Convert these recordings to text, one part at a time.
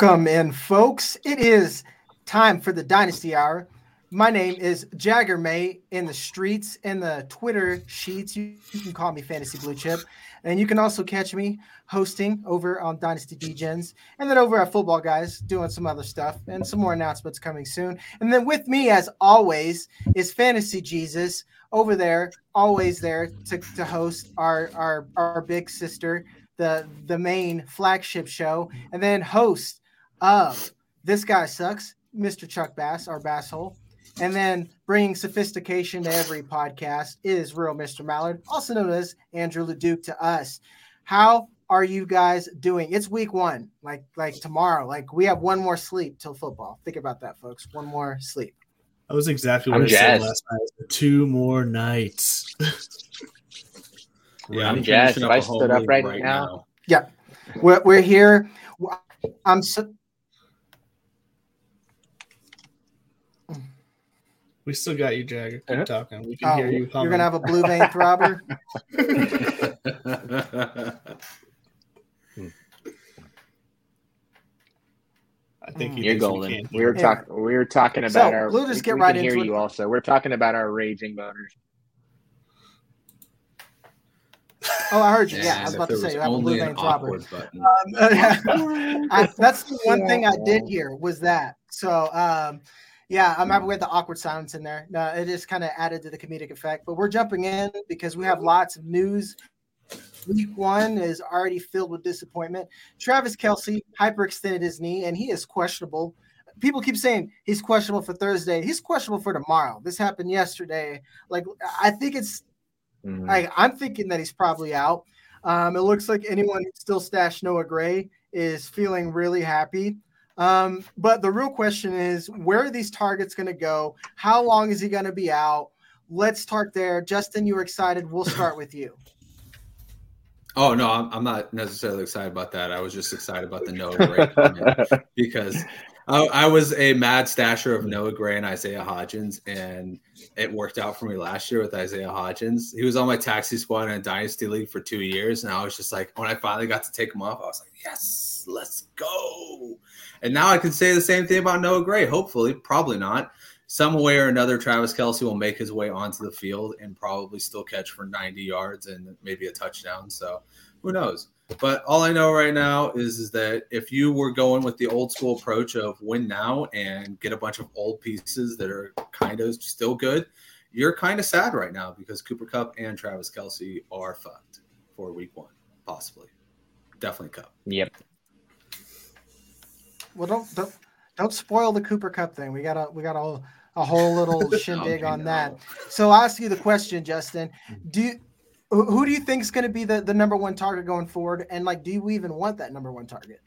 Welcome in, folks. It is time for the Dynasty Hour. My name is Jagger May in the streets, in the Twitter sheets. You, you, can call me Fantasy Blue Chip. And you can also catch me hosting over on Dynasty Degens and then over at Football Guys doing some other stuff and some more announcements coming soon. And then with me, as always, is Fantasy Jesus over there, always there to, to host our, our, our big sister, the, the main flagship show, and then host of This Guy Sucks, Mr. Chuck Bass, our basshole. And then bringing sophistication to every podcast is real Mr. Mallard, also known as Andrew Leduc to us. How are you guys doing? It's week one, like like tomorrow. Like we have one more sleep till football. Think about that, folks. One more sleep. That was exactly what I'm I jazzed. said last night. Two more nights. yeah, I'm jazzed. If I stood up right, right now. now. Yeah, we're, we're here. I'm so, We still got you, Jagger. Keep uh-huh. talking. We can oh, hear you. Humming. You're gonna have a blue vein throbber. I think you're golden. We were talking. We were talking about so, our. Blue, just get right into hear it. you. Also, we're talking about our raging boners. Oh, I heard you. Yeah, I was about to say you have a blue vein throbber. Um, I, that's the one thing I did hear was that. So. Um, yeah, I'm happy with the awkward silence in there. No, it just kind of added to the comedic effect. But we're jumping in because we have lots of news. Week one is already filled with disappointment. Travis Kelce hyperextended his knee, and he is questionable. People keep saying he's questionable for Thursday. He's questionable for tomorrow. This happened yesterday. Like I think it's mm-hmm. like I'm thinking that he's probably out. Um, it looks like anyone who still stashed Noah Gray is feeling really happy. Um, but the real question is where are these targets going to go? How long is he going to be out? Let's start there. Justin, you were excited. We'll start with you. Oh no, I'm, I'm not necessarily excited about that. I was just excited about the Noah Gray because I, I, was a mad stasher of Noah Gray and Isaiah Hodgins, and it worked out for me last year with Isaiah Hodgins. He was on my taxi squad in a dynasty league for two years, and I was just like, when I finally got to take him off, I was like, yes, let's go. And now I can say the same thing about Noah Gray. Hopefully, probably not. Some way or another, Travis Kelce will make his way onto the field and probably still catch for 90 yards and maybe a touchdown. So who knows? But all I know right now is, is that if you were going with the old school approach of win now and get a bunch of old pieces that are kind of still good, you're kind of sad right now because Cooper Kupp and Travis Kelce are fucked for week one, possibly. Definitely Kupp. Yep. Well, don't don't don't spoil the Cooper Kupp thing. We got a we got a, a whole little shindig on that. So I'll ask you the question, Justin. Do you, who do you think is going to be the, the number one target going forward? And like, do we even want that number one target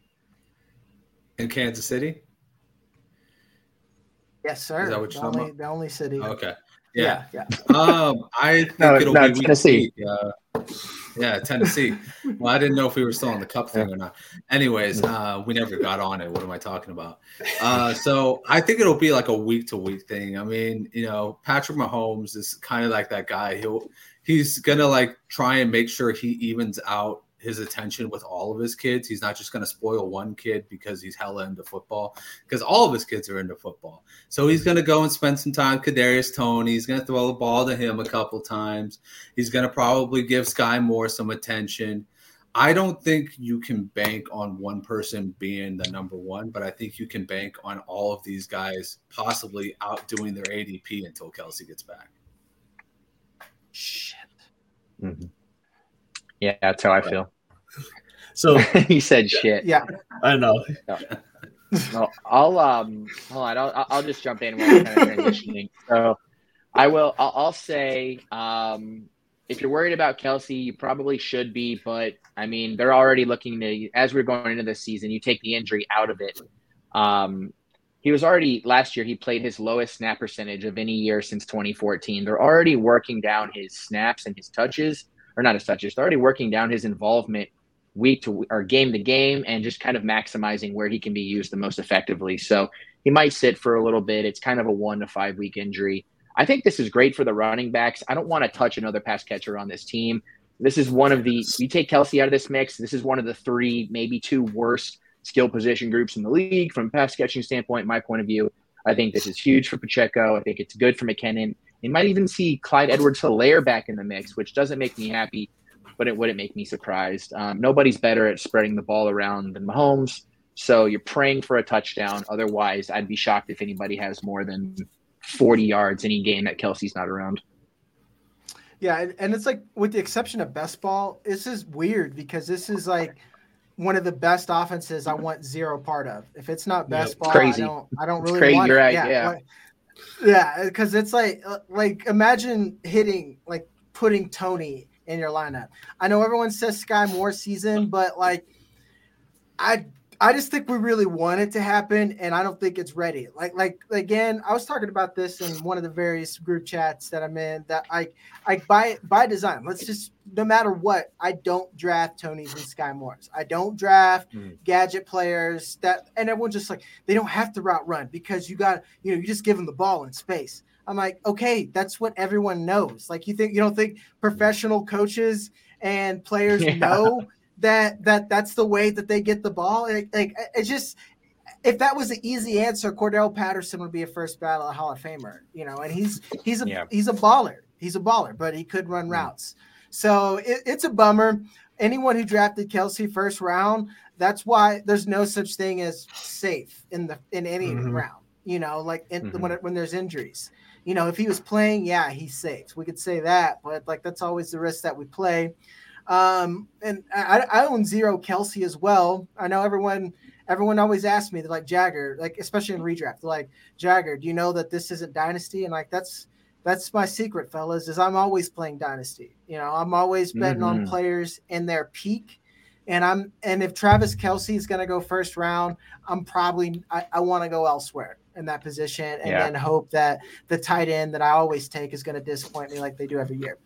in Kansas City? Yes, sir. Is that what you're the, only, the only city. Okay. Yeah, yeah. yeah. um, I think no, it'll no, be Tennessee. Uh, yeah, Tennessee. well, I didn't know if we were still on the Kupp thing or not. Anyways, uh, we never got on it. What am I talking about? Uh, so I think it'll be like a week to week thing. I mean, you know, Patrick Mahomes is kind of like that guy. He'll he's gonna like try and make sure he evens out his attention with all of his kids. He's not just going to spoil one kid because he's hella into football, because all of his kids are into football. So he's going to go and spend some time with Kadarius Toney. He's going to throw the ball to him a couple times. He's going to probably give Skyy Moore some attention. I don't think you can bank on one person being the number one, but I think you can bank on all of these guys possibly outdoing their ADP until Kelce gets back. Shit. Mm-hmm. Yeah, that's how I feel. So he said shit. Yeah, I know. No. I'll um hold on. I'll I'll just jump in while we're kind of transitioning. So I will. I'll, I'll say um if you're worried about Kelce, you probably should be. But I mean, they're already looking to as we're going into this season. You take the injury out of it. Um, he was already last year. He played his lowest snap percentage of any year since 2014. They're already working down his snaps and his touches or not his touches. They're already working down his involvement week to or game to game and just kind of maximizing where he can be used the most effectively. So he might sit for a little bit. It's kind of a one to five week injury. I think this is great for the running backs. I don't want to touch another pass catcher on this team. This is one of the you take Kelce out of this mix. This is one of the three, maybe two worst skill position groups in the league from pass catching standpoint. My point of view, I think this is huge for Pacheco. I think it's good for McKinnon. You might even see Clyde Edwards-Helaire back in the mix, which doesn't make me happy, but it wouldn't make me surprised. Um, nobody's better at spreading the ball around than Mahomes. So you're praying for a touchdown. Otherwise, I'd be shocked if anybody has more than 40 yards any game that Kelce's not around. Yeah, and it's like with the exception of best ball, this is weird because this is like one of the best offenses I want zero part of. If it's not best yep. ball, Crazy. I don't I don't really crazy, want it. Right, yeah. Yeah. yeah, because it's like uh, like imagine hitting like putting Toney in your lineup. I know everyone says Skyy Moore season, but like I I just think we really want it to happen, and I don't think it's ready. Like, like again, I was talking about this in one of the various group chats that I'm in. That I, I by by design. Let's just no matter what, I don't draft Toney's and Skyy Moore's. I don't draft mm. gadget players that, and everyone's just like they don't have to route run because you got you know you just give them the ball in space. I'm like, okay, that's what everyone knows. Like, you think you don't think professional coaches and players yeah. know that that that's the way that they get the ball. Like, like it's just if that was an easy answer, Cordell Patterson would be a first ballot Hall of Famer, you know, and he's he's a yeah. he's a baller. He's a baller, but he could run mm. routes. So it, it's a bummer. Anyone who drafted Kelce first round, that's why there's no such thing as safe in the in any mm-hmm. round. You know, like in, mm-hmm. when when there's injuries. You know, if he was playing, yeah, he's safe. We could say that, but like that's always the risk that we play. Um, and I, I own zero Kelce as well. I know everyone everyone always asks me, they're like Jagger, like especially in redraft, they're like Jagger, do you know that this isn't dynasty? And like that's that's my secret, fellas, is I'm always playing dynasty. You know, I'm always betting mm-hmm. on players in their peak. And I'm and if Travis Kelce is gonna go first round, I'm probably I, I want to go elsewhere in that position and yeah. then hope that the tight end that I always take is going to disappoint me like they do every year.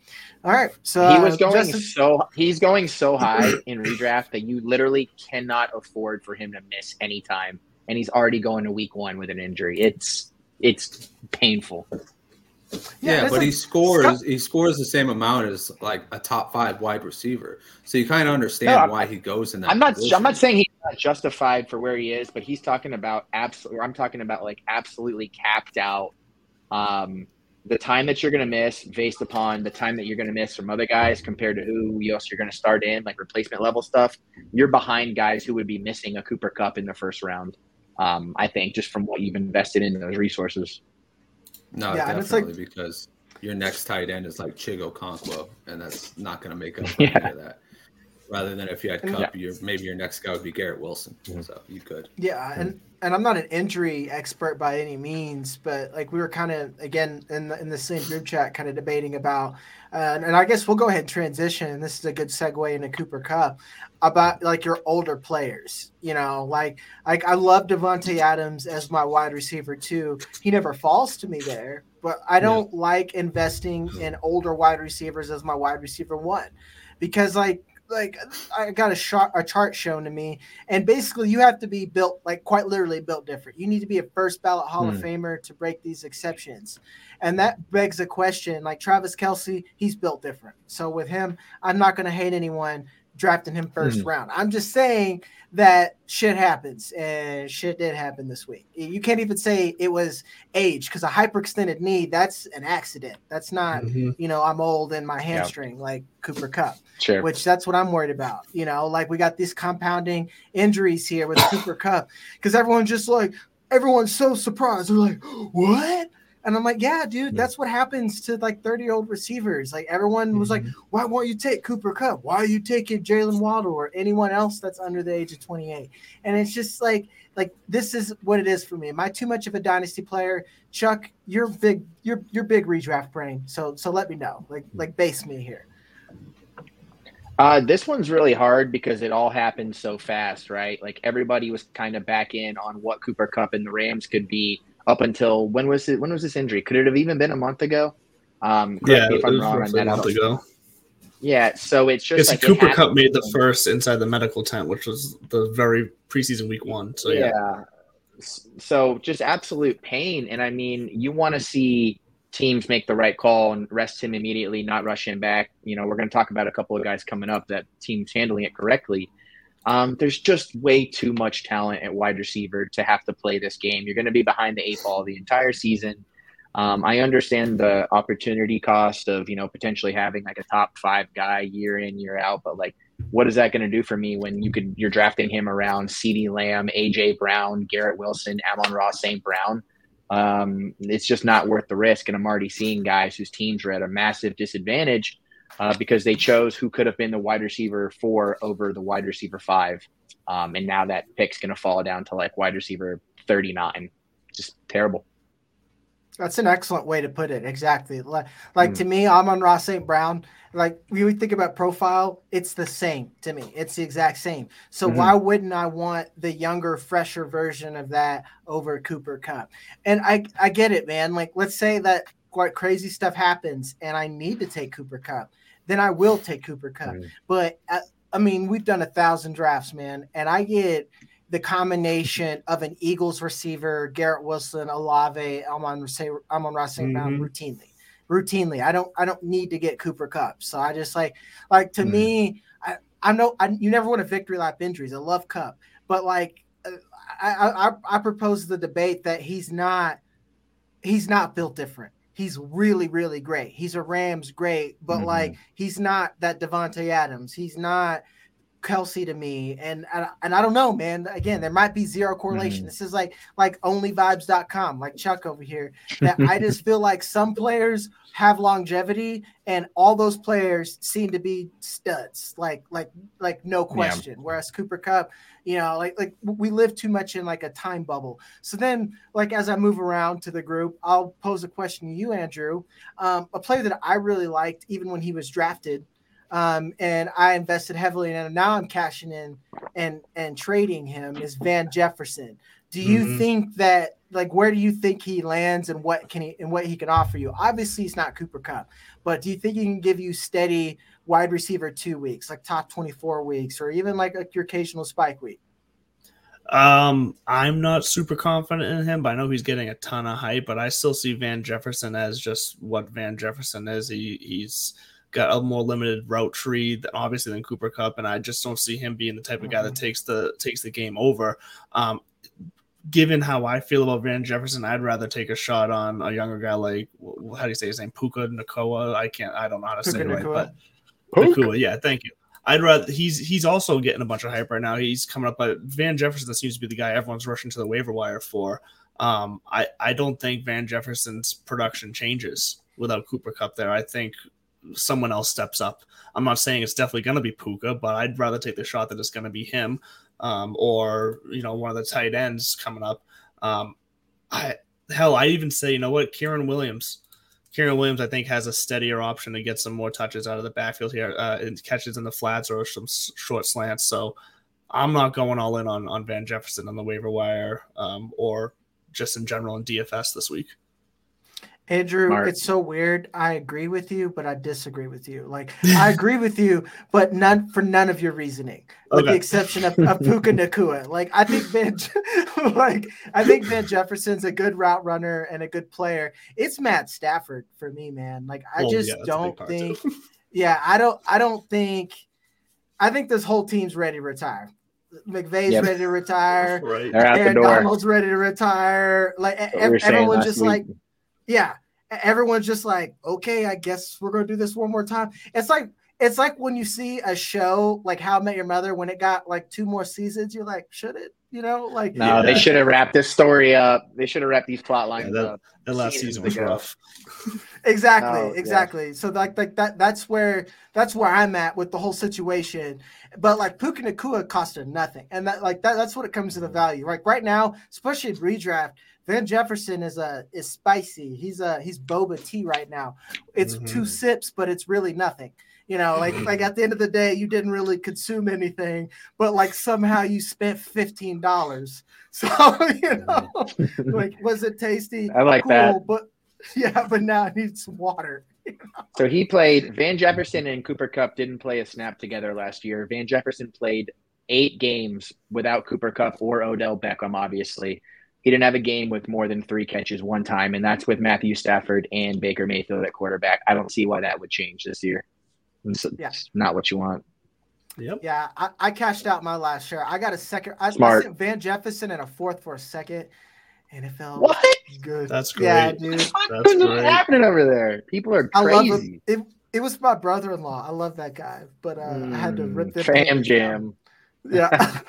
All right. So he was uh, going Justin- so he's going so high in redraft that you literally cannot afford for him to miss any time. And he's already going to week one with an injury. It's it's painful. Yeah, yeah but like, he scores. He scores the same amount as like a top five wide receiver. So you kind of understand no, why he goes in that. I'm not. Position. I'm not saying he's not justified for where he is, but he's talking about absolutely. I'm talking about like absolutely capped out. Um, the time that you're going to miss based upon the time that you're going to miss from other guys compared to who else you're going to start in, like replacement level stuff, you're behind guys who would be missing a Cooper Kupp in the first round. Um, I think just from what you've invested in those resources. No, yeah, definitely like, because your next tight end is like Chig Okonkwo, and that's not going to make up for yeah. that. Rather than if you had Kupp, yeah. your maybe your next guy would be Garrett Wilson. Mm-hmm. So you could. Yeah, and and I'm not an injury expert by any means, but like we were kind of again in the in the same group chat, kind of debating about, uh, and I guess we'll go ahead and transition. And this is a good segue into Cooper Kupp about like your older players. You know, like like I love Davante Adams as my wide receiver too. He never falls to me there, but I don't yeah. like investing in older wide receivers as my wide receiver one because like like I got a chart a chart shown to me, and basically you have to be built like quite literally built different. You need to be a first ballot Hall hmm. of Famer to break these exceptions, and that begs a question. Like Travis Kelce, he's built different. So with him, I'm not going to hate anyone drafting him 1st mm-hmm. round. I'm just saying that shit happens, and shit did happen this week. You can't even say it was age because a hyperextended knee that's an accident. That's not mm-hmm. you know I'm old and my hamstring yep. like Cooper Kupp, sure. which that's what I'm worried about. You know, like we got these compounding injuries here with Cooper Kupp because everyone's just like everyone's so surprised. They're like, what? And I'm like, yeah, dude, that's what happens to like 30 year old receivers. Like everyone was like, mm-hmm. why won't you take Cooper Kupp? Why are you taking Jalen Waddle or anyone else that's under the age of 28? And it's just like, like this is what it is for me. Am I too much of a dynasty player? Chuck, you're big, you're you're big redraft brain. So so let me know. Like like base me here. Uh, this one's really hard because it all happened so fast, right? Like everybody was kind of back in on what Cooper Kupp and the Rams could be up until when was it? When was this injury? Could it have even been a month ago? Um, yeah, if I'm wrong on that. A month ago. Yeah, so it's just like Cooper Kupp made the first inside the medical tent, which was the very preseason week one. So yeah. yeah. So just absolute pain, and I mean, you want to see teams make the right call and rest him immediately, not rush him back. You know, we're going to talk about a couple of guys coming up that teams handling it correctly. Um, there's just way too much talent at wide receiver to have to play this game. You're going to be behind the eight ball the entire season. Um, I understand the opportunity cost of you know potentially having like a top five guy year in year out, but like, what is that going to do for me when you could you're drafting him around CeeDee Lamb, AJ Brown, Garrett Wilson, Amon-Ra, St. Brown? Um, it's just not worth the risk. And I'm already seeing guys whose teams are at a massive disadvantage uh, because they chose who could have been the wide receiver four over the wide receiver five. Um, and now that pick's going to fall down to like wide receiver 39. Just terrible. That's an excellent way to put it. Exactly. Like, like mm. to me, Amon-Ra St. Brown. Like when we think about profile, it's the same to me. It's the exact same. So mm-hmm. why wouldn't I want the younger, fresher version of that over Cooper Kupp? And I, I get it, man. Like let's say that quite crazy stuff happens, and I need to take Cooper Kupp, then I will take Cooper Kupp. Mm. But I, uh, I mean, we've done a thousand drafts, man, and I get the combination of an Eagles receiver, Garrett Wilson, Olave, Amon Amon-Ra St. Brown mm-hmm. routinely. Routinely. I don't I don't need to get Cooper Kupp. So I just like like to mm-hmm. me, I, I know I, you never want a victory lap injuries. I love Kupp, but like uh, I, I I propose the debate that he's not he's not built different. He's really, really great. He's a Rams great, but mm-hmm. like he's not that Davante Adams. He's not Kelce to me, and and I don't know, man. Again, there might be zero correlation. Mm-hmm. This is like like onlyvibes.com, like Chuck over here. That I just feel like some players have longevity, and all those players seem to be studs, like like like no question. Yeah. Whereas Cooper Kupp, you know, like like we live too much in like a time bubble. So then, like as I move around to the group, I'll pose a question to you, Andrew. Um, a player that I really liked, even when he was drafted um, and I invested heavily in him. Now I'm cashing in and and trading him is Van Jefferson. Do you mm-hmm. think that like where do you think he lands and what can he and what he can offer you? Obviously, he's not Cooper Kupp, but do you think he can give you steady wide receiver two weeks, like top 24 weeks, or even like, like your occasional spike week? Um, I'm not super confident in him, but I know he's getting a ton of hype. But I still see Van Jefferson as just what Van Jefferson is. He, he's got a more limited route tree than obviously than Cooper Kupp, and I just don't see him being the type of guy that mm-hmm. takes the takes the game over. Um, given how I feel about Van Jefferson, I'd rather take a shot on a younger guy like how do you say his name, Puka Nacua. I can't, I don't know how to Puka say it right, but Nacua. Yeah, thank you. I'd rather he's he's also getting a bunch of hype right now. He's coming up, but Van Jefferson seems to be the guy everyone's rushing to the waiver wire for. Um, I I don't think Van Jefferson's production changes without Cooper Kupp there. I think someone else steps up. I'm not saying it's definitely going to be Puka, but I'd rather take the shot that it's going to be him um, or you know one of the tight ends coming up. Um, I hell, I even say you know what, Kyren Williams. Kyren Williams, I think, has a steadier option to get some more touches out of the backfield here, uh, and catches in the flats or some short slants. So I'm not going all in on on Van Jefferson on the waiver wire um, or just in general in DFS this week. Andrew, Mark. it's so weird. I agree with you, but I disagree with you. Like I agree with you, but none for none of your reasoning, with okay. the exception of, of Puka Nacua. Like I think Van, like I think Van Jefferson's a good route runner and a good player. It's Matt Stafford for me, man. Like I oh, just yeah, don't think. yeah, I don't. I don't think. I think this whole team's ready to retire. McVay's yep. ready to retire. right. Aaron Donald's ready to retire. Like everyone's just week. like yeah, everyone's just like, okay, I guess we're gonna do this one more time. It's like it's like when you see a show like How I Met Your Mother when it got like two more seasons, you're like, should it? You know, like no, yeah. they should have wrapped this story up. They should have wrapped these plot lines yeah, that, up. That last season was ago. rough. exactly, oh, exactly. Yeah. So like like that that's where that's where I'm at with the whole situation. But like Puka Nacua cost her nothing, and that like that that's what it comes to the mm-hmm. value. Like right now, especially in redraft, Van Jefferson is a is spicy. He's a he's boba tea right now. It's mm-hmm. two sips, but it's really nothing. You know, like like at the end of the day, you didn't really consume anything, but like somehow you spent fifteen dollars. So you mm-hmm. know, like was it tasty? I like cool, that. But yeah, but now I need some water. So he played Van Jefferson and Cooper Kupp didn't play a snap together last year. Van Jefferson played eight games without Cooper Kupp or Odell Beckham, obviously. He didn't have a game with more than three catches one time, and that's with Matthew Stafford and Baker Mayfield at quarterback. I don't see why that would change this year. It's, yeah. not what you want. Yep. Yeah, I, I cashed out my last share. I got a second. I, I Smart. sent Van Jefferson and a fourth for a second, and it felt What? good. That's Yeah, great. dude. That's What's great. happening over there? People are I love crazy. it. it. It was my brother-in-law. I love that guy, but uh, I had to rip Mm, them. Fam jam. Yeah.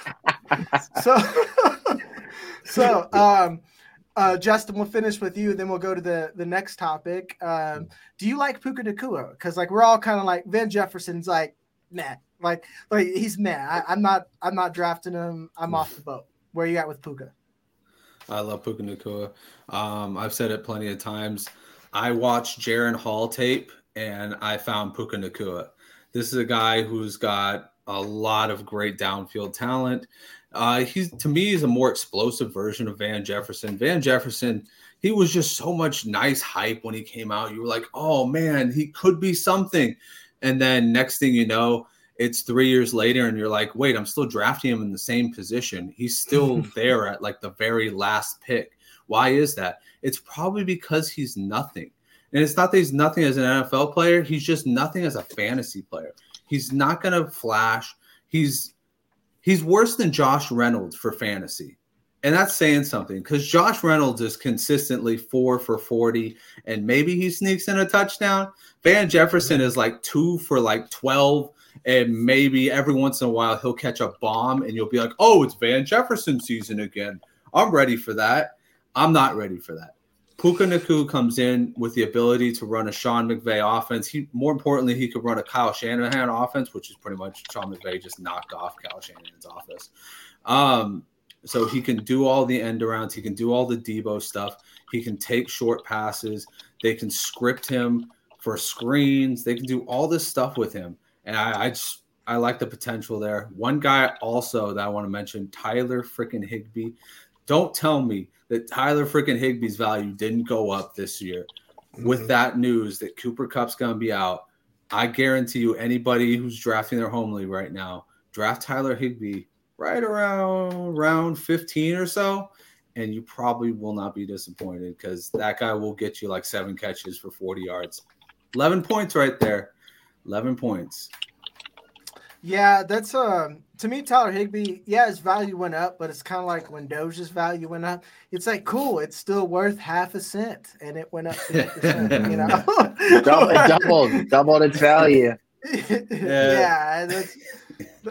so, so um, uh, Justin, we'll finish with you, then we'll go to the the next topic. Um, do you like Puka Nacua? Because like we're all kind of like Van Jefferson's like meh, like like he's meh. I, I'm not I'm not drafting him. I'm off the boat. Where you at with Puka? I love Puka Nacua. Um, I've said it plenty of times. I watched Jaren Hall tape and I found Puka Nacua. This is a guy who's got a lot of great downfield talent. Uh, he's to me he's a more explosive version of Van Jefferson. Van Jefferson, he was just so much nice hype when he came out. You were like, oh man, he could be something. And then next thing you know, it's three years later, and you're like, wait, I'm still drafting him in the same position. He's still there at like the very last pick. Why is that? It's probably because he's nothing. And it's not that he's nothing as an NFL player, he's just nothing as a fantasy player. He's not gonna flash. He's he's worse than Josh Reynolds for fantasy. And that's saying something because Josh Reynolds is consistently four for 40, and maybe he sneaks in a touchdown. Van Jefferson is like two for like 12, and maybe every once in a while he'll catch a bomb, and you'll be like, oh, it's Van Jefferson season again. I'm ready for that. I'm not ready for that. Puka Nacua comes in with the ability to run a Sean McVay offense. He more importantly, he could run a Kyle Shanahan offense, which is pretty much Sean McVay just knocked off Kyle Shanahan's office. Um, so he can do all the end arounds, he can do all the Debo stuff, he can take short passes, they can script him for screens, they can do all this stuff with him. And I, I just I like the potential there. One guy also that I want to mention, Tyler freaking Higbee. Don't tell me that Tyler freaking Higbee's value didn't go up this year with mm-hmm. that news that Cooper Kupp's going to be out. I guarantee you, anybody who's drafting their home league right now, draft Tyler Higbee right around round 15 or so, and you probably will not be disappointed because that guy will get you like seven catches for 40 yards. 11 points right there. 11 points. Yeah, that's um to me Tyler Higbee. Yeah, his value went up, but it's kind of like when Doge's value went up. It's like cool, it's still worth half a cent, and it went up. 50%, you know, Double, doubled, doubled its value. yeah, that's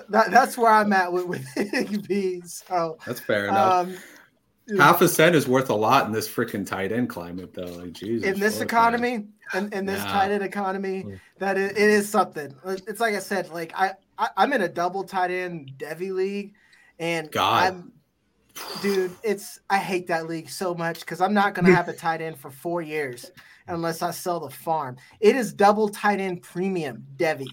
that, that's where I'm at with, with Higbee. So That's fair enough. um, Half a cent is worth a lot in this freaking tight end climate, though. Like Jesus, in this economy in, in this Yeah. tight end economy Mm. that it, it is something it's like i said like I, I i'm in a double tight end Devy league and God. i'm dude it's i hate that league so much because i'm not gonna have a tight end for four years unless i sell the farm it is double tight end premium devy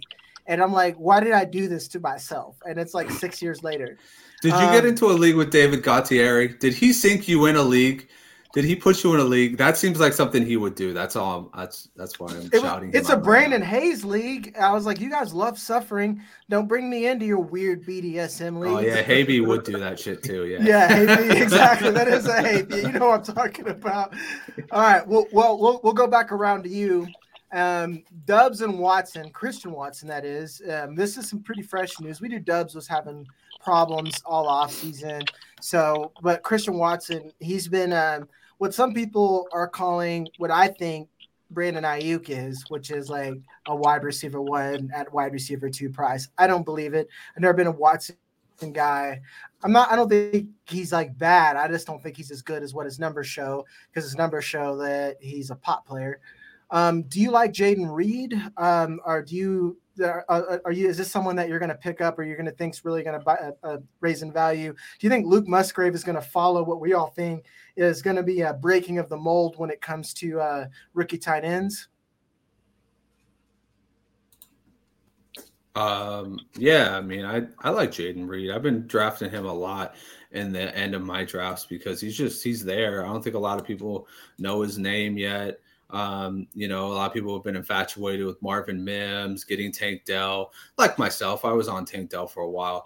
and i'm like why did i do this to myself and it's like six years later Did you get Um, into a league with David Gautieri? Did he sink you in a league? Did he put you in a league? That seems like something he would do. That's all. I'm, that's that's why I'm It- shouting. it's a right Brandon. Hayes league. I was like, you guys love suffering. Don't bring me into your weird BDSM league. Oh yeah, Haby would do that shit too. Yeah. Yeah, exactly. That is a Hayby. You know what I'm talking about. All right. Well, well, we'll we'll go back around to you. Um, Doubs and Watson, Christian Watson, that is. Um, this is some pretty fresh news. We knew Doubs was having problems all off season. So, but Christian Watson, he's been um, what some people are calling what I think Brandon Aiyuk is, which is like a wide receiver one at wide receiver two price. I don't believe it. I've never been a Watson guy. I'm not. I don't think he's like bad. I just don't think he's as good as what his numbers show because his numbers show that he's a pot player. Um, do you like Jayden Reed? Um, or do you? Are, are are you? Is this someone that you're going to pick up, or you're going to think's really going to buy, uh, uh, raise in value? Do you think Luke Musgrave is going to follow what we all think is going to be a breaking of the mold when it comes to uh, rookie tight ends? Um, yeah, I mean, I, I like Jayden Reed. I've been drafting him a lot in the end of my drafts because he's just he's there. I don't think a lot of people know his name yet. Um, you know, a lot of people have been infatuated with Marvin Mims, getting Tank Dell. Like myself, I was on Tank Dell for a while.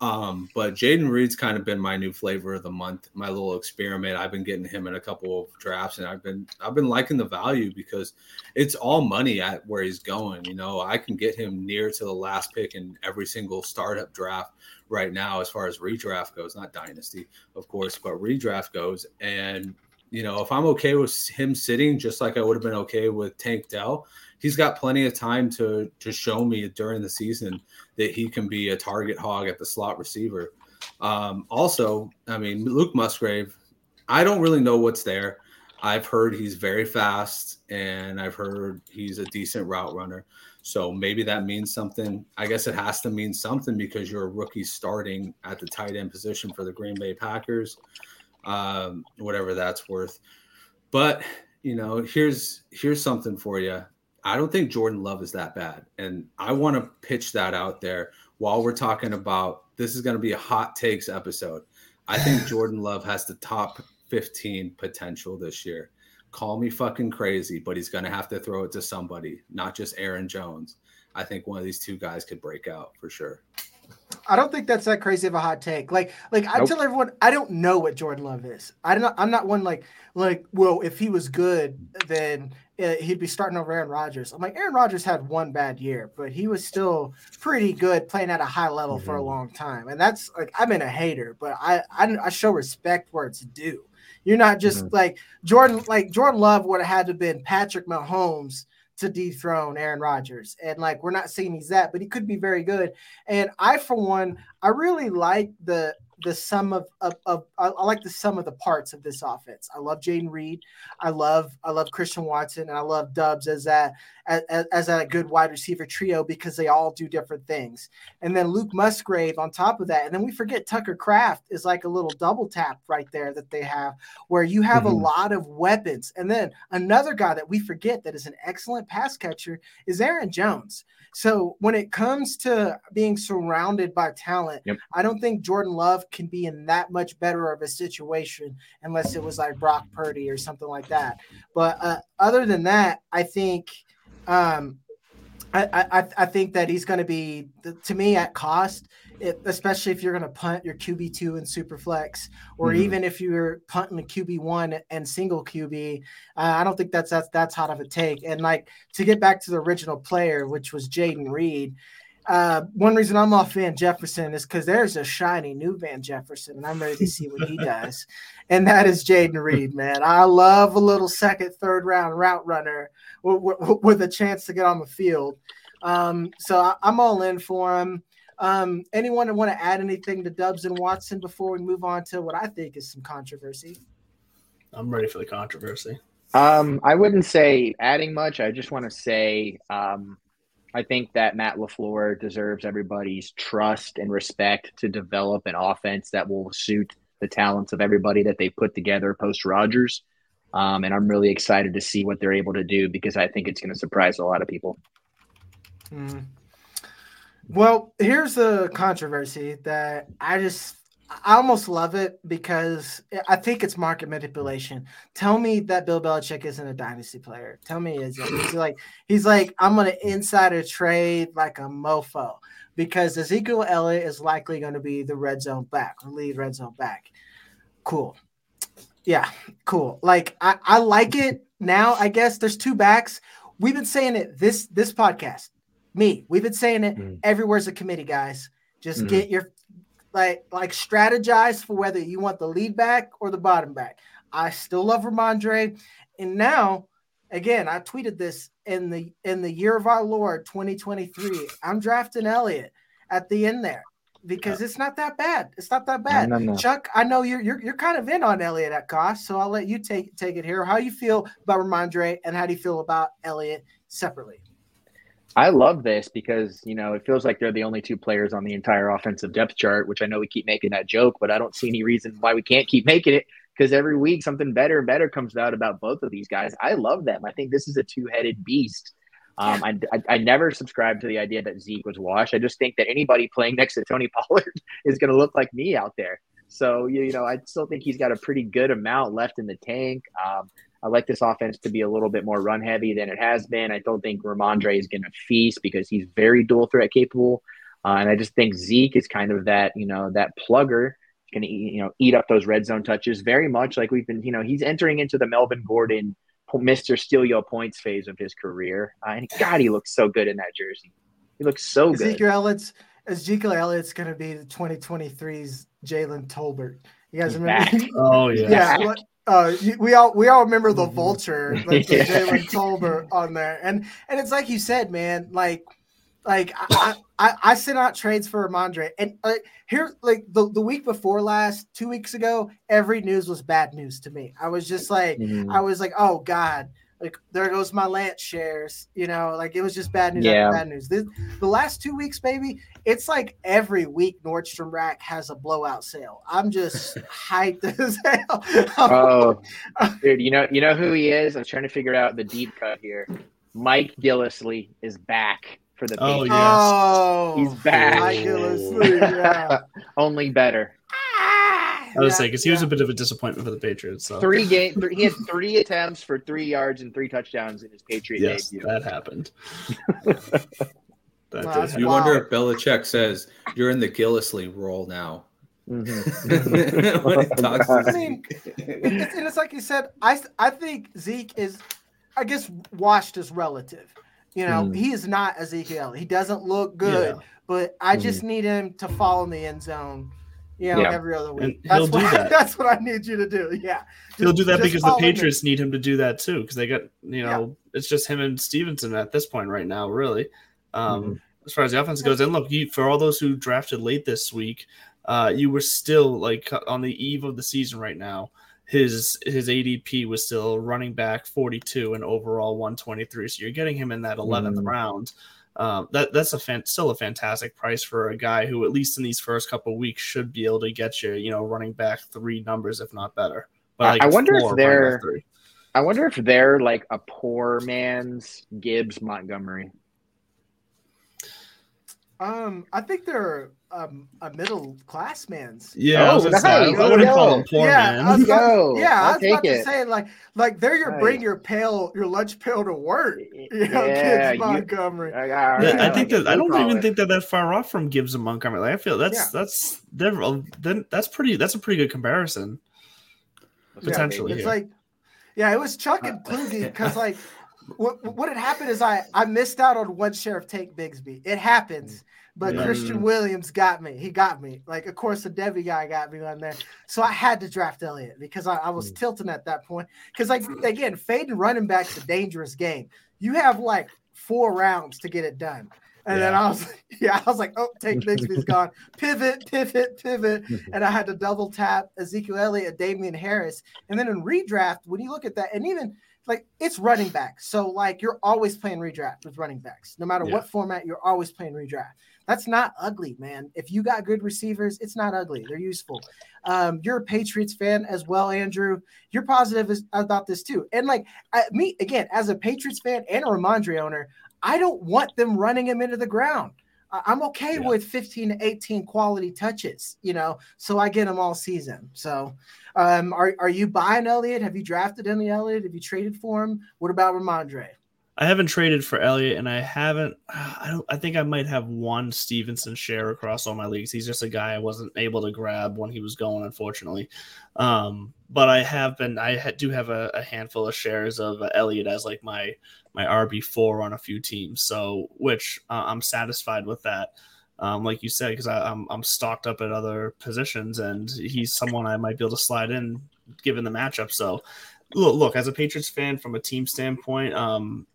Um, but Jayden Reed's kind of been my new flavor of the month, my little experiment. I've been getting him in a couple of drafts, and I've been I've been liking the value because it's all money at where he's going. You know, I can get him near to the last pick in every single startup draft right now, as far as redraft goes, not dynasty, of course, but redraft goes. And you know, if I'm okay with him sitting, just like I would have been okay with Tank Dell, he's got plenty of time to to show me during the season that he can be a target hog at the slot receiver. Um, also, I mean, Luke Musgrave, I don't really know what's there. I've heard he's very fast and I've heard he's a decent route runner. So maybe that means something. I guess it has to mean something because you're a rookie starting at the tight end position for the Green Bay Packers, um, whatever that's worth. But you know, here's here's something for you. I don't think Jordan Love is that bad. And I want to pitch that out there while we're talking about this is going to be a hot takes episode. I think Jordan Love has the top 15 potential this year. Call me fucking crazy, but he's going to have to throw it to somebody, not just Aaron Jones. I think one of these two guys could break out for sure. I don't think that's that crazy of a hot take. Like, like I tell everyone, I don't know what Jordan Love is. I don't. I'm not one like, like, well, if he was good, then uh, he'd be starting over Aaron Rodgers. I'm like, Aaron Rodgers had one bad year, but he was still pretty good playing at a high level mm-hmm. for a mm-hmm. long time. And that's like, I've been a hater, but I, I, I show respect where it's due. You're not just mm-hmm. like Jordan, like Jordan Love would have had to been Patrick Mahomes to dethrone Aaron Rodgers. And like we're not saying he's that, but he could be very good. And I, for one, I really like the the sum of, of, of I, like the sum of the parts of this offense. I love Jayden Reed. I love I love Christian Watson and I love Doubs as that as, as a good wide receiver trio because they all do different things. And then Luke Musgrave on top of that. And then we forget Tucker Kraft is like a little double tap right there that they have where you have mm-hmm. a lot of weapons. And then another guy that we forget that is an excellent pass catcher is Aaron Jones. So when it comes to being surrounded by talent, yep. I don't think Jordan Love can be in that much better of a situation unless it was like Brock Purdy or something like that. But uh, other than that, I think um, I, I, I think that he's going to be to me at cost it, especially if you're going to punt your QB two in super flex, or mm-hmm. even if you're punting a QB one and single QB. Uh, I don't think that's that's that's hot of a take. And like to get back to the original player, which was Jayden Reed. Uh, one reason I'm off Van Jefferson is because there's a shiny new Van Jefferson, and I'm ready to see what he does. and that is Jayden Reed, man. I love a little second, third round route runner with, with, with a chance to get on the field. Um, so I, I'm all in for him. Um, anyone want to add anything to Doubs and Watson before we move on to what I think is some controversy? I'm ready for the controversy. Um, I wouldn't say adding much. I just want to say um, I think that Matt LaFleur deserves everybody's trust and respect to develop an offense that will suit the talents of everybody that they put together post Rodgers. Um, and I'm really excited to see what they're able to do because I think it's going to surprise a lot of people. Mm. Well, here's the controversy that I just I almost love it because I think it's market manipulation. Tell me that Bill Belichick isn't a dynasty player. Tell me is he's like he's like I'm gonna insider trade like a mofo because Ezekiel Elliott is likely going to be the red zone back lead red zone back. Cool. Yeah, cool. Like I, I like it now. I guess there's two backs. We've been saying it this this podcast me. We've been saying it mm. everywhere's a committee, guys. Just mm. get your like like strategize for whether you want the lead back or the bottom back. I still love Rhamondre, And now, again, I tweeted this in the in the year of our Lord 2023. I'm drafting Elliott at the end there because it's not that bad. It's not that bad. No, no, no. Chuck, I know you're, you're you're kind of in on Elliott at cost, so I'll let you take take it here. How you feel about Rhamondre and how do you feel about Elliott separately? I love this because, you know, it feels like they're the only two players on the entire offensive depth chart, which I know we keep making that joke, but I don't see any reason why we can't keep making it because every week something better and better comes out about both of these guys. I love them. I think this is a two headed beast. Um, I, I, I, never subscribed to the idea that Zeke was washed. I just think that anybody playing next to Tony Pollard is going to look like me out there. So, you, you know, I still think he's got a pretty good amount left in the tank. Um, I like this offense to be a little bit more run heavy than it has been. I don't think Rhamondre is going to feast because he's very dual threat capable. Uh, and I just think Zeke is kind of that, you know, that plugger going to, you know, eat up those red zone touches very much like we've been, you know, he's entering into the Melvin Gordon, Mr. Steal Your Points phase of his career. Uh, and God, he looks so good in that jersey. He looks so Ezekiel good. Elliott's Ezekiel Elliott's going to be the 2023's Jalen Tolbert. You guys He's remember? back. Oh yeah. yeah. what- Uh, we all we all remember the vulture, like the Yeah. Jalen Tolbert on there, and and it's like you said, man, like like I I, I sent out trades for Rhamondre, and like here like the, the week before last, two weeks ago, every news was bad news to me. I was just like, Mhm. I was like, oh god, like there goes my Lance shares, you know, like it was just bad news Yeah. bad news. This, the last two weeks, baby, it's like every week Nordstrom Rack has a blowout sale. I'm just hyped as hell. Oh, dude, you know, you know who he is. I'm trying to figure out the deep cut here. Mike Gillislee is back for the Oh, Patriots. yeah. Oh, He's back. Yeah. Only better. I was Yeah, saying because he was a bit of a disappointment for the Patriots. So Three game, three, he had three attempts for three yards and three touchdowns in his Patriot yes, debut. that happened. that Wow, did. You Wow. wonder if Belichick says you're in the Gillislee role now. Mhm. when he talks to I mean, Zeke. it's, and it's like you said. I I think Zeke is, I guess, washed is relative. You know, Mm. he is not Ezekiel. He doesn't look good, Yeah. but I just need him to fall in the end zone. You know, Yeah. every other week. And That's what, that. That's what I need you to do. Yeah, He'll do that because the. Patriots need him to do that too. Because they got you know it's just him and Stevenson at this point right now, really. Um, Mm-hmm. As far as the offense goes, and look, you, for all those who drafted late this week, uh, you were still like on the eve of the season right now. His his ADP was still running back 42 and overall 123. So you're getting him in that 11th Mhm. round. Um, that that's a fan, still a fantastic price for a guy who, at least in these first couple of weeks, should be able to get you, you know, running back three numbers, if not better. I- I wonder if they're- running back three. I wonder if they're like a poor man's Gibbs Montgomery. Um, I think they're um, a middle class man's. Yeah, I, Oh, was gonna say, I- wouldn't call him poor yeah, man. I was about, yeah, I'll I was about take to say like like they're your bring your pail your lunch pail to work. You know, Yeah, kids you- Montgomery. I, Yeah, I like think it. that I don't even collar. think they're that far off from Gibbs and Montgomery. Like, I feel that's Yeah. that's they're, uh, then that's pretty that's a pretty good comparison. Yeah, potentially it's here. like, yeah, it was Chuck and Kluge because like what what had happened is I I missed out on one share of Tank Bigsby. It happens, but Yeah. Christian Williams got me. He got me. Like of course the Debbie guy got me on there, so I had to draft Elliott because I, I was mm. tilting at that point. Because like again, fading running back's a dangerous game. You have like four rounds to get it done. And then I was, yeah, I was like, oh, Tank Bigsby's gone. Pivot, pivot, pivot. And I had to double tap Ezekiel Elliott, Damien Harris. And then in redraft, when you look at that, and even like it's running back. So like you're always playing redraft with running backs. No matter Yeah. what format, you're always playing redraft. That's not ugly, man. If you got good receivers, it's not ugly. They're useful. Um, you're a Patriots fan as well, Andrew. You're positive about this too. And like I, me again, as a Patriots fan and a Rhamondre owner, I don't want them running him into the ground. I'm okay Yeah. with 15 to 18 quality touches, you know, so I get them all season. So, um, are, are you buying Elliott? Have you drafted any Elliott? Have you traded for him? What about Rhamondre? I haven't traded for Elliott, and I haven't. I don't. I think I might have one Stevenson share across all my leagues. He's just a guy I wasn't able to grab when he was going, unfortunately. Um, but I have been. I ha- do have a, a handful of shares of Elliott as like my my RB four on a few teams. So, which uh, I'm satisfied with that. Um, like you said, because I'm I'm stocked up at other positions, and he's someone I might be able to slide in given the matchup. So, look, look as a Patriots fan from a team standpoint, um,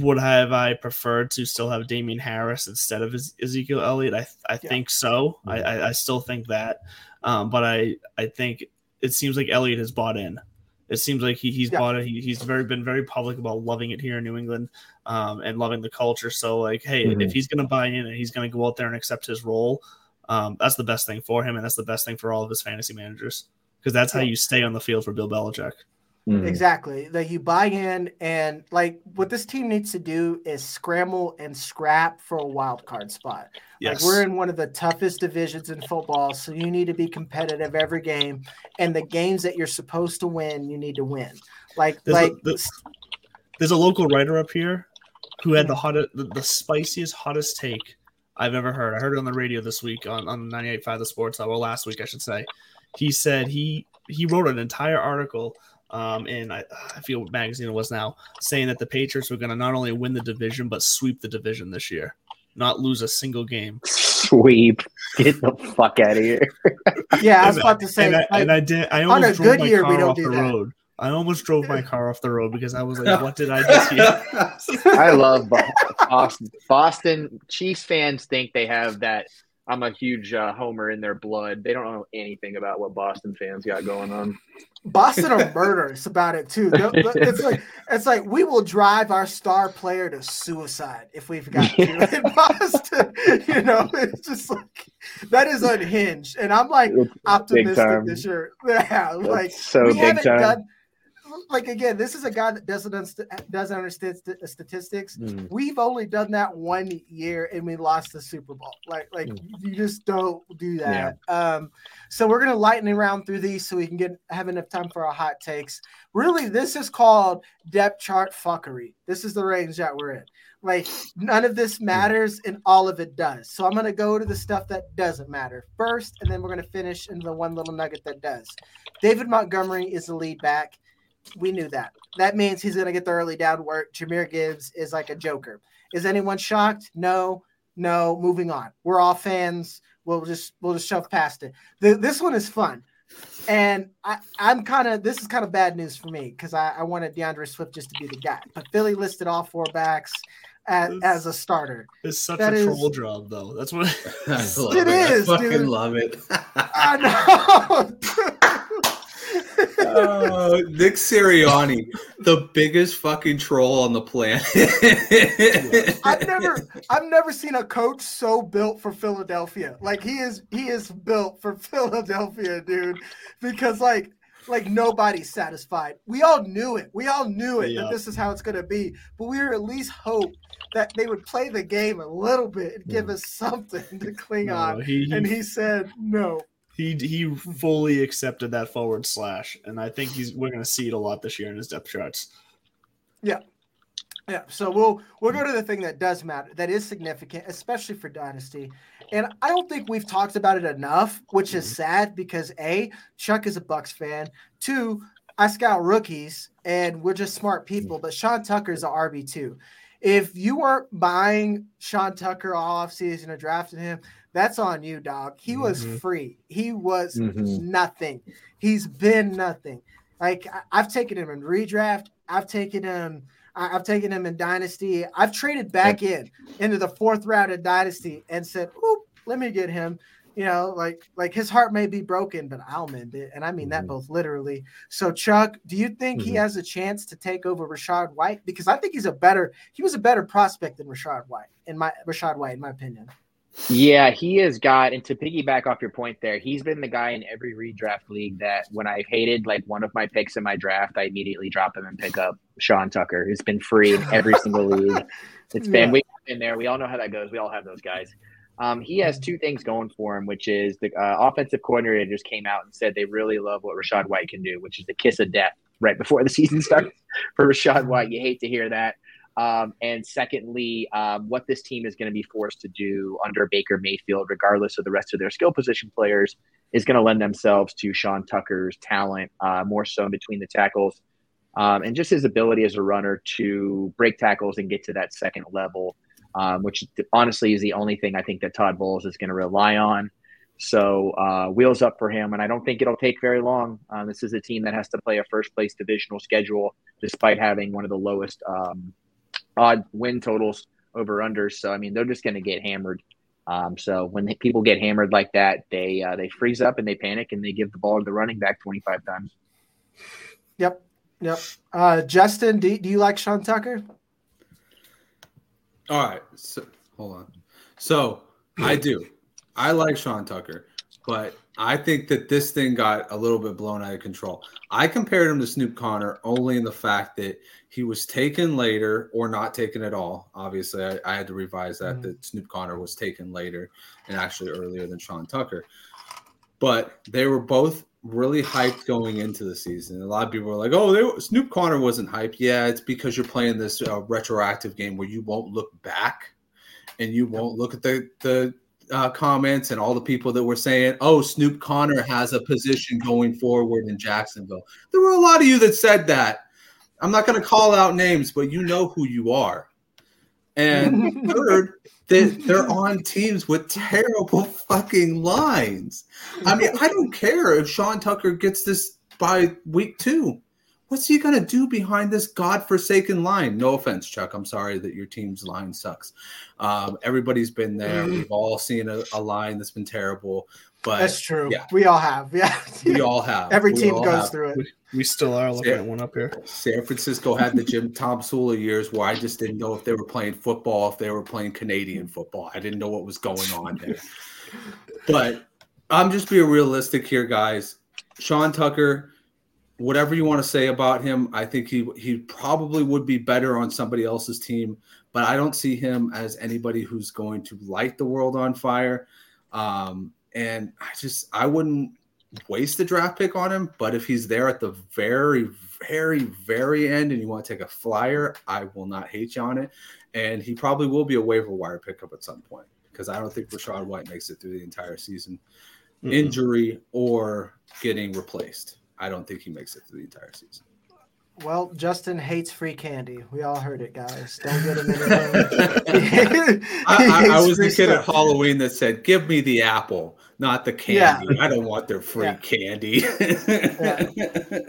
would have I preferred to still have Damien Harris instead of Ezekiel Elliott? I I Yeah. think so. I, I I still think that, um, but I I think it seems like Elliott has bought in. It seems like he, he's Yeah. bought it. He, he's very been very public about loving it here in New England, um, and loving the culture. So like, hey, Mhm. if he's going to buy in and he's going to go out there and accept his role, um, that's the best thing for him, and that's the best thing for all of his fantasy managers because that's how you stay on the field for Bill Belichick. Mhm. Exactly. That you buy in and like what this team needs to do is scramble and scrap for a wild card spot. Yes, Like we're in one of the toughest divisions in football, so you need to be competitive every game. And the games that you're supposed to win, you need to win. Like There's a- like the- there's a local writer up here who had the hottest, the, the spiciest, hottest take I've ever heard. I heard it on the radio this week on on 98.5 The Sports Hour, last week I should say. He said he he wrote an entire article um, in I, I feel what magazine was now, saying that the Patriots were going to not only win the division but sweep the division this year, not lose a single game. Sweep, get the fuck out of here. Yeah, I was about to say. and I, like, and I did. I on almost a drove good my year, we car don't off do the that. road. I almost drove my car off the road because I was like, "What did I just hear?" I love Boston. Boston Chiefs fans think they have that. I'm a huge uh, homer in their blood. They don't know anything about what Boston fans got going on. Boston are murderous about it too. It's like it's like we will drive our star player to suicide if we've got to in Boston. You know, it's just like that is unhinged, and I'm like It's optimistic this year. Yeah, like so we big haven't time. done. Like again, this is a guy that doesn't doesn't understand st- statistics. Mm. We've only done that one year, and we lost the Super Bowl. Like, like you just don't do that. Um, so we're gonna lightning round through these so we can get have enough time for our hot takes. Really, this is called depth chart fuckery. This is the range that we're in. Like none of this matters, and all of it does. So I'm gonna go to the stuff that doesn't matter first, and then we're gonna finish in the one little nugget that does. David Montgomery is the lead back. We knew that. That means he's going to get the early down work. Jahmyr Gibbs is like a joker. Is anyone shocked? No, no. Moving on. We're all fans. We'll just we'll just shove past it. The, this one is fun, and I, I'm kind of this is kind of bad news for me because I, I wanted DeAndre Swift just to be the guy, but Philly listed all four backs as, as a starter. It's such That a is- troll job, though. That's what. I love It is, I fucking dude. love it. I know. oh, Nick Sirianni, the biggest fucking troll on the planet. I've never I've never seen a coach so built for Philadelphia. Like he is he is built for Philadelphia, dude. Because like like nobody's satisfied. We all knew it. We all knew it Yeah. that this is how it's gonna be. But we were at least hope that they would play the game a little bit and give us something to cling No, on. he, he, And he said no. He he hmm. fully accepted that forward slash, and I think he's we're going to see it a lot this year in his depth charts. Yeah, yeah. so we'll we'll go to the thing that does matter, that is significant, especially for Dynasty. And I don't think we've talked about it enough, which is mm-hmm. sad because A, Chuck is a Bucks fan. Two, I scout rookies and we're just smart people, mm-hmm. but Sean Tucker is an RB2. If you weren't buying Sean Tucker all offseason or drafting him, that's on you, dog. He was Mhm. free. He was Mhm. nothing. He's been nothing. Like I- I've taken him in redraft. I've taken him. I- I've taken him in dynasty. I've traded back in into the fourth round of dynasty and said, "Oop, let me get him." You know, like like his heart may be broken, but I'll mend it, and I mean that Mhm. both literally. So, Chuck, do you think he Mhm. has a chance to take over Rachaad White? Because I think he's a better he was a better prospect than Rachaad White in my Rachaad White in my opinion. Yeah, he has got, and to piggyback off your point there, he's been the guy in every redraft league that when I've hated like one of my picks in my draft, I immediately drop him and pick up Sean Tucker, who's been free in every single league. It's been Yeah. we've been there. We all know how that goes. We all have those guys. Um, he has two things going for him, which is the uh, offensive coordinator just came out and said they really love what Rachaad White can do, which is the kiss of death right before the season starts for Rachaad White. You hate to hear that. Um, and secondly, um, what this team is going to be forced to do under Baker Mayfield, regardless of the rest of their skill position players, is going to lend themselves to Sean Tucker's talent, uh, more so in between the tackles, um, and just his ability as a runner to break tackles and get to that second level, um, which honestly is the only thing I think that Todd Bowles is going to rely on. So uh, wheels up for him, and I don't think it'll take very long. Uh, this is a team that has to play a first place divisional schedule, despite having one of the lowest um, odd win totals over unders. So I mean, they're just going to get hammered. Um, so when they, people get hammered like that, they uh, they freeze up and they panic and they give the ball to the running back 25 times. Yep, yep. Uh, Justin, do, do you like Sean Tucker? All right. So hold on. So I do. I like Sean Tucker, but I think that this thing got a little bit blown out of control. I compared him to Snoop Conner only in the fact that he was taken later or not taken at all. Obviously, I, I had to revise that Mhm. that Snoop Conner was taken later and actually earlier than Sean Tucker. But they were both really hyped going into the season. A lot of people were like, "Oh, they, Snoop Conner wasn't hyped." Yeah, it's because you're playing this uh, retroactive game where you won't look back and you won't look at the the uh, comments and all the people that were saying, "Oh, Snoop Conner has a position going forward in Jacksonville." There were a lot of you that said that. I'm not going to call out names, but you know who you are. And third, that they're on teams with terrible fucking lines. I mean, I don't care if Sean Tucker gets this by week two. What's he gonna do behind this godforsaken line? No offense, Chuck. I'm sorry that your team's line sucks. Um, everybody's been there. Mm. We've all seen a, a line that's been terrible. But That's true. yeah. We all have. Yeah. we all have. Every We team goes have. through it. We still are looking Yeah. at one up here. San Francisco had the Jim Tomsula years where I just didn't know if they were playing football, if they were playing Canadian football. I didn't know what was going on there. But I'm just being realistic here, guys. Sean Tucker, whatever you want to say about him, I think he he probably would be better on somebody else's team, but I don't see him as anybody who's going to light the world on fire. Um, and I just I wouldn't waste a draft pick on him, but if he's there at the very, very, very end and you want to take a flyer, I will not hate you on it. And he probably will be a waiver wire pickup at some point because I don't think Rachaad White makes it through the entire season, Mm-mm. injury or getting replaced. I don't think he makes it through the entire season. Well, Justin hates free candy. We all heard it, guys. Don't get him anything. I, I, I was the kid free at. Halloween that said, "Give me the apple, not the Yeah. candy. I don't want their free Yeah. candy."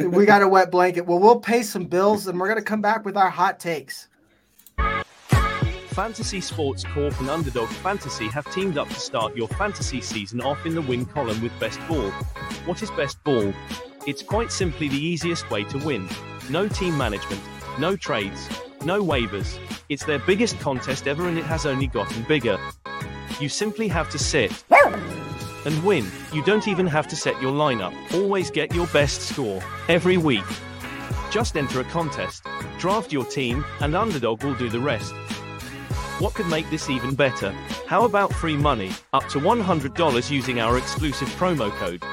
We got a wet blanket. Well, we'll pay some bills and we're going to come back with our hot takes. Fantasy Sports Corp and Underdog Fantasy have teamed up to start your fantasy season off in the win column with Best Ball. What is Best Ball? It's quite simply the easiest way to win. No team management, no trades, no waivers. It's their biggest contest ever and it has only gotten bigger. You simply have to sit and win. You don't even have to set your lineup. Always get your best score every week. Just enter a contest, draft your team, and Underdog will do the rest. What could make this even better? How about free money, up to $100 using our exclusive promo code?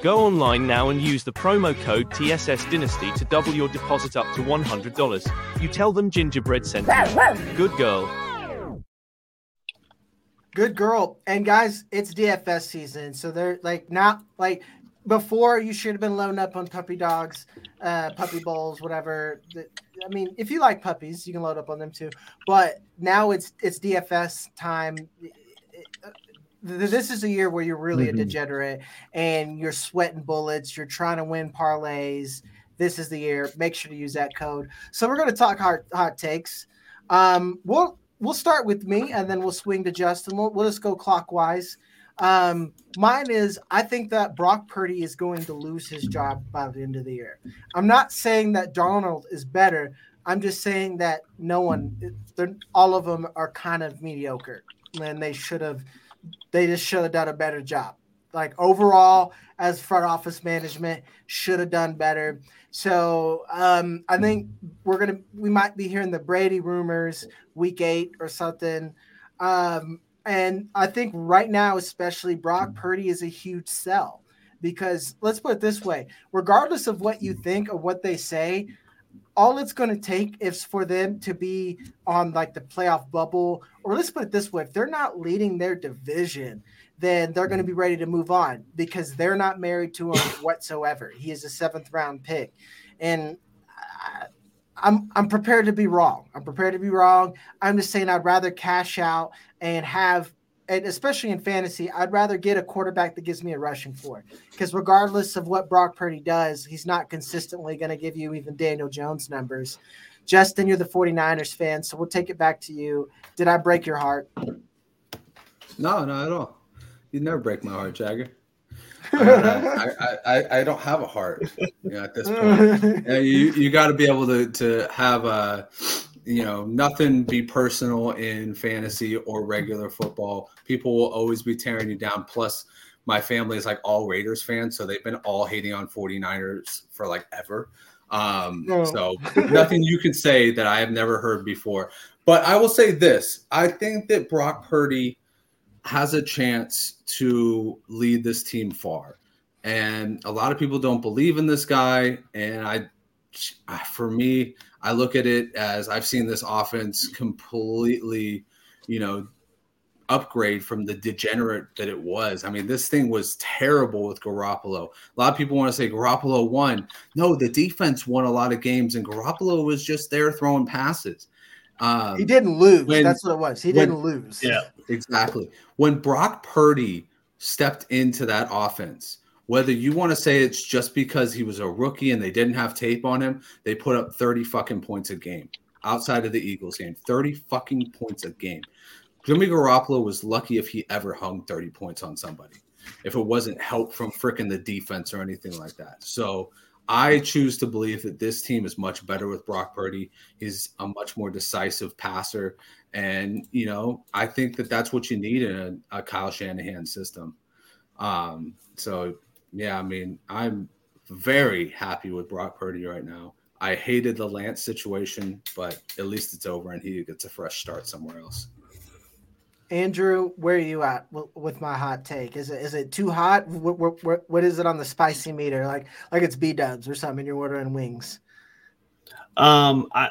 Go online now and use the promo code TSS Dynasty to double your deposit up to $100. You tell them Gingerbread sent you. Good girl. Good girl. And guys, it's DFS season. So they're like not like before you should have been loading up on puppy dogs, uh, puppy bowls, whatever. I mean, if you like puppies, you can load up on them too. But now it's it's DFS time. This is a year where you're really Mhm. a degenerate and you're sweating bullets. You're trying to win parlays. This is the year. Make sure to use that code. So we're going to talk hot hot takes. Um, we'll we'll start with me and then we'll swing to Justin. We'll, we'll just go clockwise. Um, mine is I think that Brock Purdy is going to lose his job by the end of the year. I'm not saying that Darnold is better. I'm just saying that no one, all of them are kind of mediocre, and they should have, they just should have done a better job. Like overall, as front office management, should have done better. So um, I think we're gonna, we might be hearing the Brady rumors week eight or something. Um, and I think right now, especially Brock mm. Purdy is a huge sell because let's put it this way regardless of what you think of what they say, all it's going to take is for them to be on like the playoff bubble, or let's put it this way if they're not leading their division, then they're going to be ready to move on because they're not married to him whatsoever. He is a seventh round pick. And I, I'm I'm prepared to be wrong. I'm prepared to be wrong. I'm just saying I'd rather cash out and have and especially in fantasy, I'd rather get a quarterback that gives me a rushing floor. Because regardless of what Brock Purdy does, he's not consistently going to give you even Daniel Jones numbers. Justin, you're the 49ers fan, so we'll take it back to you. Did I break your heart? No, not at all. You never break my heart, Jagger. I, I, I, I don't have a heart you know, at this point. You you got to be able to to have a you know nothing be personal in fantasy or regular football. People will always be tearing you down. Plus, my family is like all Raiders fans, so they've been all hating on 49ers for like ever. Um, No. so nothing you can say that I have never heard before. But I will say this: I think that Brock Purdy has a chance to lead this team far. And a lot of people don't believe in this guy. And I, for me, I look at it as I've seen this offense completely, you know, upgrade from the degenerate that it was. I mean, this thing was terrible with Garoppolo. A lot of people want to say Garoppolo won. No, the defense won a lot of games, and Garoppolo was just there throwing passes. Um, he didn't lose. When, That's what it was. He when, didn't lose. Yeah, exactly. When Brock Purdy stepped into that offense, whether you want to say it's just because he was a rookie and they didn't have tape on him, they put up 30 fucking points a game outside of the Eagles game. 30 fucking points a game. Jimmy Garoppolo was lucky if he ever hung 30 points on somebody, if it wasn't help from freaking the defense or anything like that. So I choose to believe that this team is much better with Brock Purdy. He's a much more decisive passer. And, you know, I think that that's what you need in a, a Kyle Shanahan system. Um, so yeah, I mean, I'm very happy with Brock Purdy right now. I hated the Lance situation, but at least it's over and he gets a fresh start somewhere else. Andrew, where are you at with my hot take? Is it is it too hot? What, what, what is it on the spicy meter? Like like it's B dubs or something? You're ordering wings. Um, I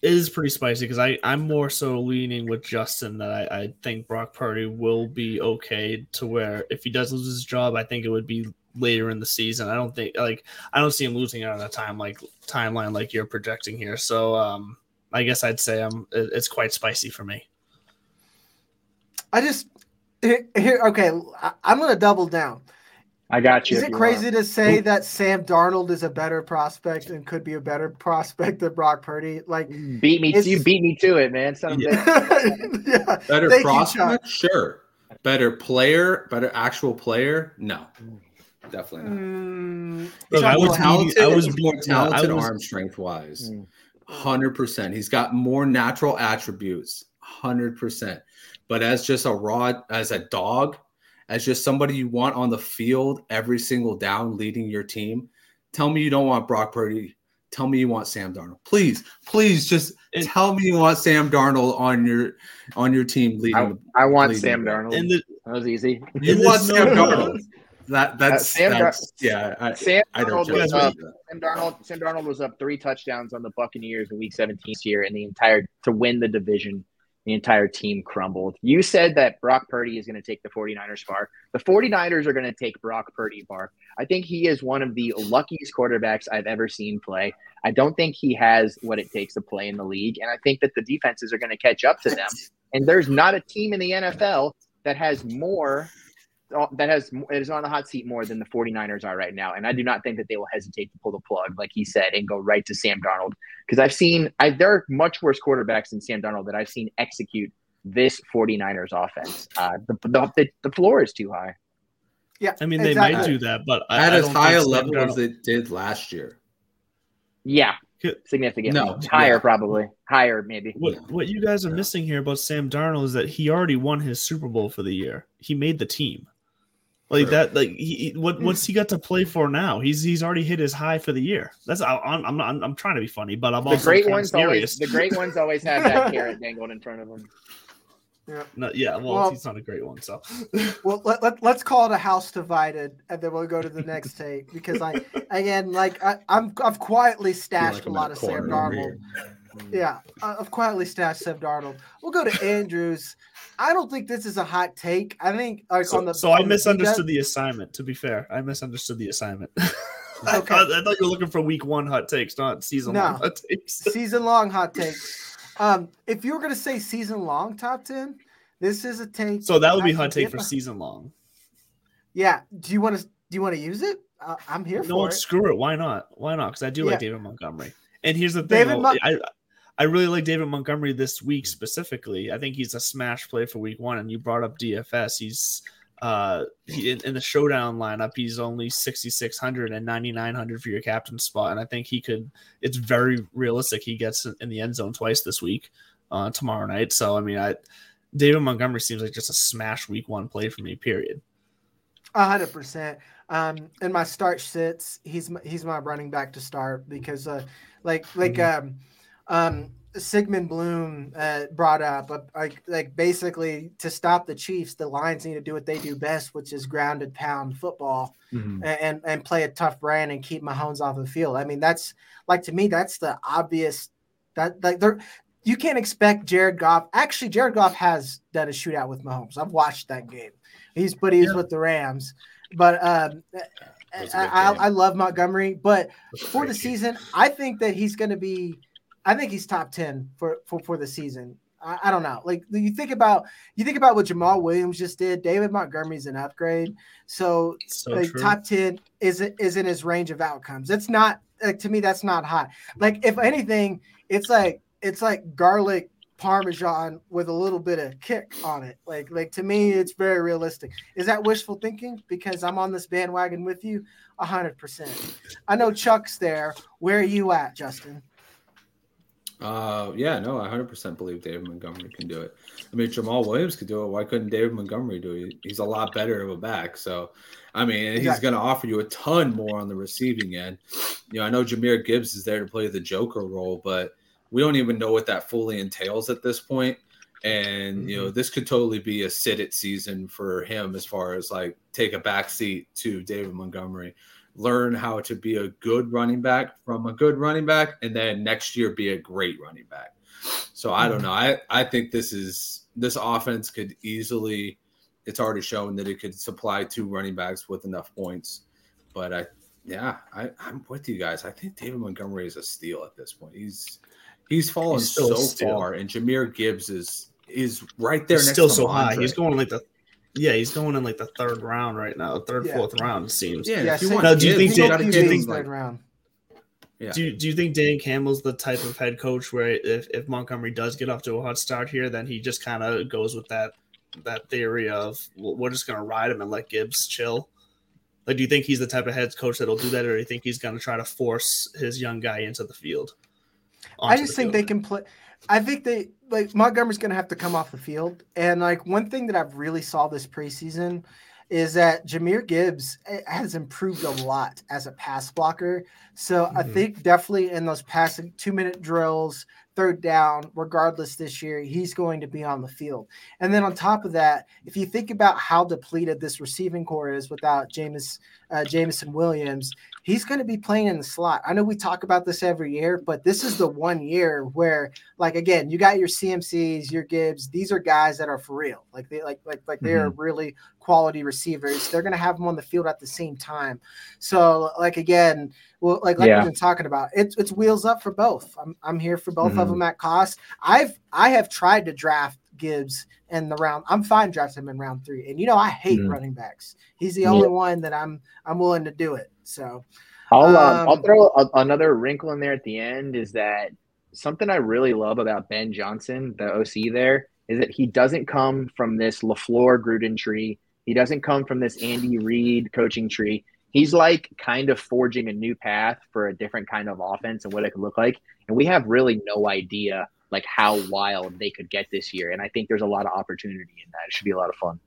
it is pretty spicy because I I'm more so leaning with Justin that I, I think Brock Purdy will be okay to where if he does lose his job, I think it would be later in the season. I don't think like I don't see him losing it on a time like timeline like you're projecting here. So um, I guess I'd say I'm it's quite spicy for me. I just here, here okay. I'm gonna double down. I got you. Is it crazy to say that Sam Darnold is a better prospect and could be a better prospect than Brock Purdy? Like, beat me. You beat me to it, man. yeah. yeah. Better Thank prospect, you, sure. Better player, better actual player, no. Definitely not. Mm, Look, I was talented. I was more talented was, arm strength wise. Mm. Hundred percent. He's got more natural attributes. Hundred percent. But as just a raw, as a dog, as just somebody you want on the field every single down, leading your team. Tell me you don't want Brock Purdy. Tell me you want Sam Darnold. Please, please, just and, tell me you want Sam Darnold on your on your team leading. I, I want leading Sam Darnold. The, that was easy. You want Sam Darnold. That that's, uh, Sam that's Dar- yeah. I, Sam I Darnold was up. Sam Darnold. Sam Darnold was up three touchdowns on the Buccaneers in Week 17 here, and the entire to win the division. The entire team crumbled. You said that Brock Purdy is going to take the 49ers far. The 49ers are going to take Brock Purdy far. I think he is one of the luckiest quarterbacks I've ever seen play. I don't think he has what it takes to play in the league. And I think that the defenses are going to catch up to them. And there's not a team in the NFL that has more that has is on the hot seat more than the 49ers are right now. And I do not think that they will hesitate to pull the plug, like he said, and go right to Sam Darnold. Because I've seen I, there are much worse quarterbacks than Sam Darnold that I've seen execute this 49ers offense. Uh, the, the, the floor is too high. Yeah, I mean they exactly. might do that, but at as high a level as they did last year. Yeah, significantly no, higher, yeah. probably higher, maybe. What what you guys are missing here about Sam Darnold is that he already won his Super Bowl for the year. He made the team. Like that, like he, what what's he hmm. got to play for now? He's he's already hit his high for the year. That's I'm I'm not I'm trying to be funny, but I'm the also great ones serious. always the great ones always have that carrot dangled in front of them. Yeah. No, yeah. Well, well, he's not a great one. So, well, let, let, let's call it a house divided, and then we'll go to the next take because I, again, like I, I'm, I've quietly stashed like a lot of Sam Darnold. Yeah, I've quietly stashed Sam Darnold. We'll go to Andrews. I don't think this is a hot take. I think like, so, on the so I misunderstood the, the assignment. To be fair, I misunderstood the assignment. okay. I, thought, I thought you were looking for week one hot takes, not season no. long hot takes. season long hot takes. Um, if you were going to say season long top ten, this is a take. So that would be hot take for season long. Yeah. Do you want to? Do you want to use it? Uh, I'm here no, for it. No, screw it. Why not? Why not? Because I do yeah. like David Montgomery. And here's the thing. David Mon- I I really like David Montgomery this week specifically. I think he's a smash play for week one. And you brought up DFS. He's uh he, in, in, the showdown lineup he's only 6600 and 9900 for your captain spot and i think he could it's very realistic he gets in the end zone twice this week uh tomorrow night so i mean i david montgomery seems like just a smash week one play for me period hundred percent um in my start sits he's he's my running back to start because uh like like mm-hmm. um um, Sigmund Bloom uh, brought up, uh, like, like basically to stop the Chiefs, the Lions need to do what they do best, which is grounded pound football mm-hmm. and and play a tough brand and keep Mahomes off the field. I mean, that's like to me, that's the obvious that like they're you can't expect Jared Goff. Actually, Jared Goff has done a shootout with Mahomes. I've watched that game. He's but he's yeah. with the Rams. But um, I, I, I, love Montgomery. But for the season, I think that he's going to be. I think he's top ten for for, for the season. I, I, don't know. Like you think about you think about what Jamaal Williams just did. David Montgomery's an upgrade. So, so like true. top ten is is in his range of outcomes. It's not like to me. That's not high. Like if anything, it's like it's like garlic parmesan with a little bit of kick on it. Like like to me, it's very realistic. Is that wishful thinking? Because I'm on this bandwagon with you, hundred percent. I know Chuck's there. Where are you at, Justin? Uh, yeah, no, I 100% believe David Montgomery can do it. I mean, Jamaal Williams could do it. Why couldn't David Montgomery do it? He's a lot better of a back. So, I mean, exactly. he's going to offer you a ton more on the receiving end. You know, I know Jahmyr Gibbs is there to play the Joker role, but we don't even know what that fully entails at this point. And mm-hmm. you know, mm-hmm. this could totally be a sit it season for him as far as like take a back seat to David Montgomery, learn how to be a good running back from a good running back, and then next year be a great running back. So I don't mm-hmm. know. I I think this is this offense could easily. It's already shown that it could supply two running backs with enough points, but I yeah, I, I'm with you guys. I think David Montgomery is a steal at this point. He's He's fallen he's so far, and Jahmyr Gibbs is is right there. He's still so high. He's going like the yeah, he's going in like the third round right now, third, yeah. fourth round. It seems. Yeah. yeah you now, do you think? Dan, do you think third round? Yeah. Do do you think Dan Campbell's the type of head coach where if, if Montgomery does get off to a hot start here, then he just kind of goes with that that theory of we're just going to ride him and let Gibbs chill? Like, do you think he's the type of head coach that'll do that, or do you think he's going to try to force his young guy into the field? I just the think field. they can play. I think they like Montgomery's going to have to come off the field. And like one thing that I've really saw this preseason is that Jahmyr Gibbs eh, has improved a lot as a pass blocker. So mm-hmm. I think definitely in those passing two minute drills, third down, regardless this year, he's going to be on the field. And then on top of that, if you think about how depleted this receiving core is without James uh, Jameson Williams, he's going to be playing in the slot. I know we talk about this every year, but this is the one year where, like, again, you got your CMCs, your Gibbs. These are guys that are for real. Like they like like like they are mm-hmm. really quality receivers. They're going to have them on the field at the same time. So, like again, well, like like yeah. we've been talking about, it's it's wheels up for both. I'm I'm here for both mm-hmm. of them at cost. I've I have tried to draft Gibbs in the round. I'm fine drafting him in round three. And you know, I hate mm-hmm. running backs. He's the only yeah. one that I'm I'm willing to do it. So I'll um, um, I'll throw a, another wrinkle in there at the end is that something I really love about Ben Johnson, the OC there, is that he doesn't come from this LaFleur Gruden tree. He doesn't come from this Andy Reid coaching tree. He's like kind of forging a new path for a different kind of offense and what it could look like. And we have really no idea like how wild they could get this year. And I think there's a lot of opportunity in that. It should be a lot of fun.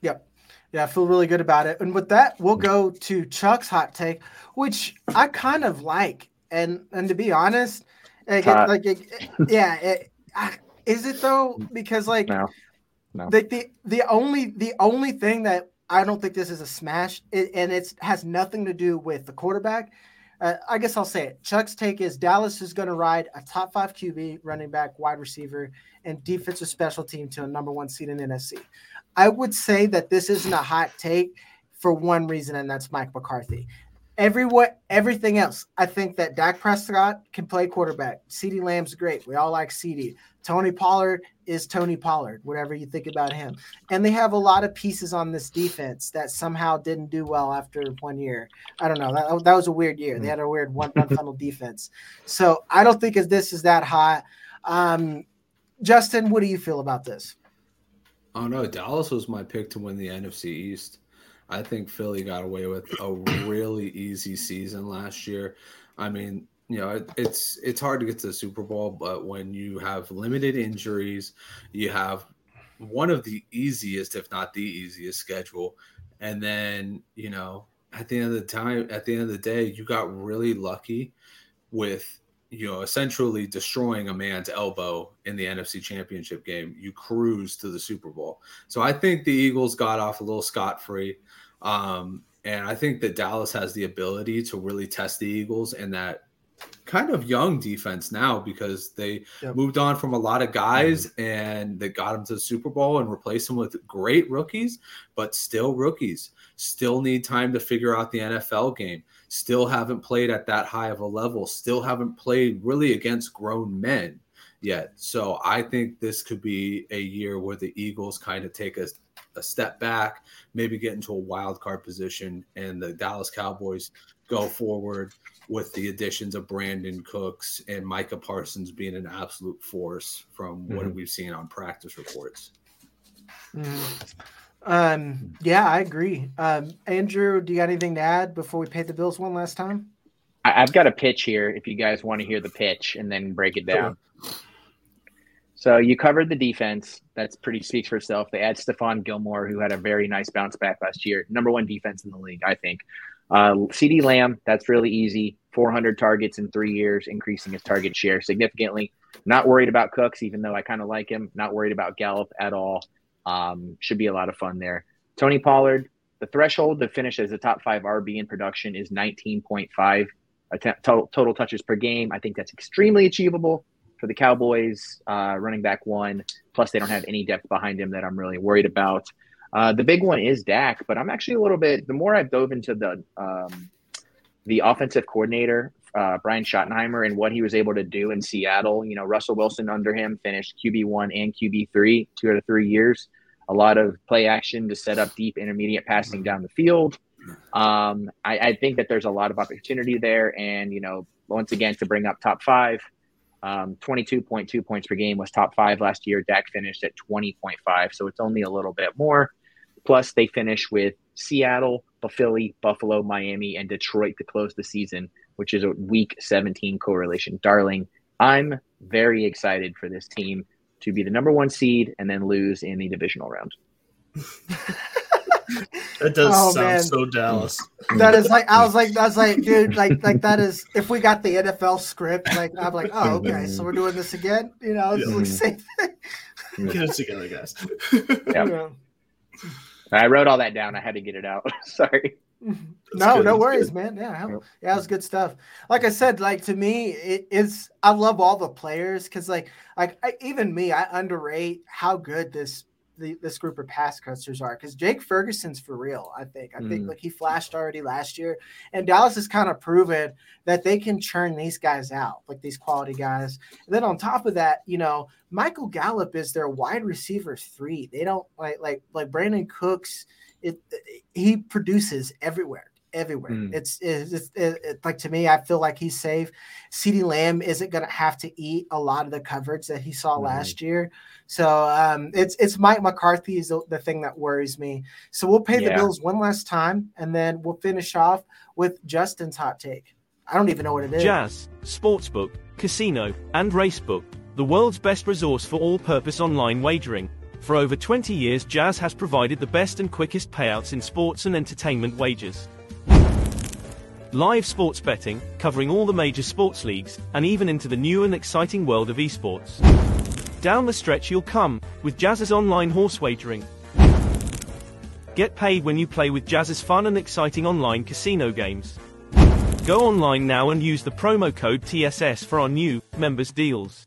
Yep. Yeah, I feel really good about it. And with that, we'll go to Chuck's hot take, which I kind of like. And and to be honest, like, it, like it, yeah, is it though? Because like, no, no. The, the the only the only thing that I don't think this is a smash, it, and it has nothing to do with the quarterback uh, I guess I'll say it. Chuck's take is Dallas is going to ride a top five QB, running back, wide receiver, and defensive special team to a number one seed in NFC. I would say that this isn't a hot take for one reason, and that's Mike McCarthy. Everyone, everything else, I think that Dak Prescott can play quarterback. CeeDee Lamb's great. We all like CeeDee. Tony Pollard is Tony Pollard, whatever you think about him. And they have a lot of pieces on this defense that somehow didn't do well after one year. I don't know. That, that was a weird year. They had a weird one, one funnel defense. So I don't think as this is that hot. Um, Justin, what do you feel about this? Oh no, Dallas was my pick to win the NFC East. I think Philly got away with a really easy season last year. I mean, you know, it, it's it's hard to get to the Super Bowl, but when you have limited injuries, you have one of the easiest, if not the easiest, schedule, and then you know, at the end of the time, at the end of the day, you got really lucky with you know essentially destroying a man's elbow in the NFC Championship game. You cruise to the Super Bowl, so I think the Eagles got off a little scot free. Um, and I think that Dallas has the ability to really test the Eagles and that kind of young defense now because they Yep. moved on from a lot of guys mm-hmm. and they got them to the Super Bowl and replaced them with great rookies, but still rookies. Still need time to figure out the NFL game. Still haven't played at that high of a level. Still haven't played really against grown men yet. So I think this could be a year where the Eagles kind of take a, a step back, maybe get into a wild card position, and the Dallas Cowboys go forward with the additions of Brandin Cooks and Micah Parsons being an absolute force from what Mhm. we've seen on practice reports. Mhm. Um, yeah, I agree. Um, Andrew, do you got anything to add before we pay the bills one last time? I, I've got a pitch here if you guys want to hear the pitch and then break it down. So you covered the defense. That's pretty speaks for itself. They add Stephon Gilmore, who had a very nice bounce back last year. Number one defense in the league, I think. Uh, CeeDee Lamb, that's really easy. 400 targets in three years, increasing his target share significantly. Not worried about Cooks, even though I kind of like him. Not worried about Gallup at all. Um, should be a lot of fun there. Tony Pollard, the threshold to finish as a top five RB in production is 19.5 attempt, total, total touches per game. I think that's extremely achievable for the Cowboys. Uh, running back one, plus they don't have any depth behind him that I'm really worried about. Uh, the big one is Dak, but I'm actually a little bit. The more I've dove into the um, the offensive coordinator, uh, Brian Schottenheimer, and what he was able to do in Seattle, you know, Russell Wilson under him finished QB one and QB three, two out of three years. A lot of play action to set up deep intermediate passing down the field. Um, I, I think that there's a lot of opportunity there, and you know, once again, to bring up top five, um, 22.2 points per game was top five last year. Dak finished at 20.5, so it's only a little bit more. Plus, they finish with Seattle, Philly, Buffalo, Miami, and Detroit to close the season, which is a week 17 correlation. Darling, I'm very excited for this team to be the number one seed and then lose in the divisional round. That does Oh, sound man. so Dallas. That is like I was like I was like dude like like that is if we got the NFL script like I'm like oh okay so we're doing this again you know it's Yeah. like same thing. Get it together, guys. Yep. Yeah. I wrote all that down. I had to get it out. Sorry. no, good, no that's worries, good. man. Yeah, hell- yeah, it was good stuff. Like I said, like to me, it is. I love all the players because, like, like I, even me, I underrate how good this the, this group of pass catchers are. Because Jake Ferguson's for real. I think. I think Mm. like he flashed already last year, and Dallas has kind of proven that they can churn these guys out, like these quality guys. And then on top of that, you know, Michael Gallup is their wide receiver three. They don't like like like Brandin Cooks. It, he produces everywhere everywhere. Mm. It's, it's, it's it, it- like to me, I feel like he's safe. CeeDee Lamb isn't going to have to eat a lot of the coverage that he saw Mhm. last year. So um, it's it's Mike McCarthy is the, the thing that worries me. So we'll pay the bills one last time, and then we'll finish off with Justin's hot take. I don't even know what it is. Jazz, Sportsbook, Casino, and Racebook, the world's best resource for all purpose online wagering. For over 20 years, Jazz has provided the best and quickest payouts in sports and entertainment wagers. Live sports betting, covering all the major sports leagues, and even into the new and exciting world of esports. Down the stretch you'll come, with Jazz's online horse wagering. Get paid when you play with Jazz's fun and exciting online casino games. Go online now and use the promo code TSS for our new members deals.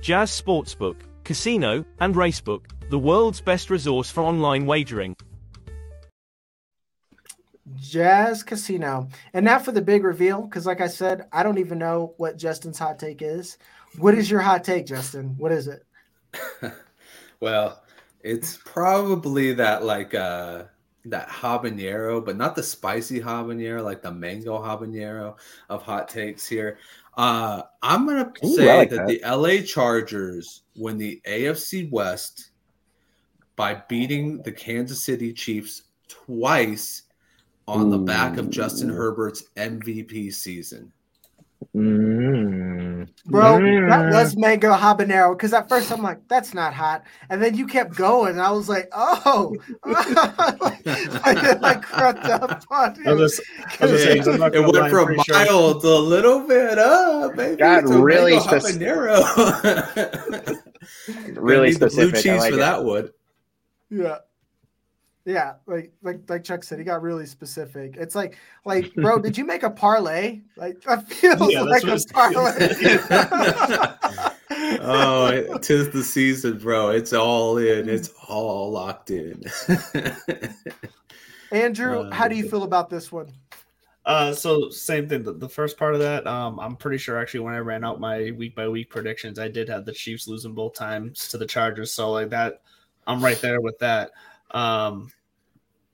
Jazz Sportsbook, Casino, and Racebook, the world's best resource for online wagering. Jazz Casino. And now for the big reveal, because like I said, I don't even know what Justin's hot take is. What is your hot take, Justin? What is it? Well, it's probably that like uh that habanero, but not the spicy habanero, like the mango habanero of hot takes here. Uh I'm gonna Ooh, say like that, the LA Chargers win the AFC West by beating the Kansas City Chiefs twice on the back of Justin Herbert's MVP season. Mm. Bro, that Mm. was mango habanero. Because at first I'm like, that's not hot. And then you kept going. And I was like, oh. I did like crept up on I was just, I was just saying, 'cause it gonna lie, went I'm from pretty sure- a little bit up, baby. Got really mango spec- habanero. Really Gonna need the specific. blue cheese like for it. that would. Yeah. Yeah, like like like Chuck said, he got really specific. It's like like, bro, did you make a parlay? Like that feels Yeah, like a parlay. oh, tis the season, bro. It's all in. It's all locked in. Andrew, Uh, how do you feel about this one? Uh, so same thing. The, the first part of that, um, I'm pretty sure actually when I ran out my week by week predictions, I did have the Chiefs losing both times to the Chargers. So like that, I'm right there with that. Um,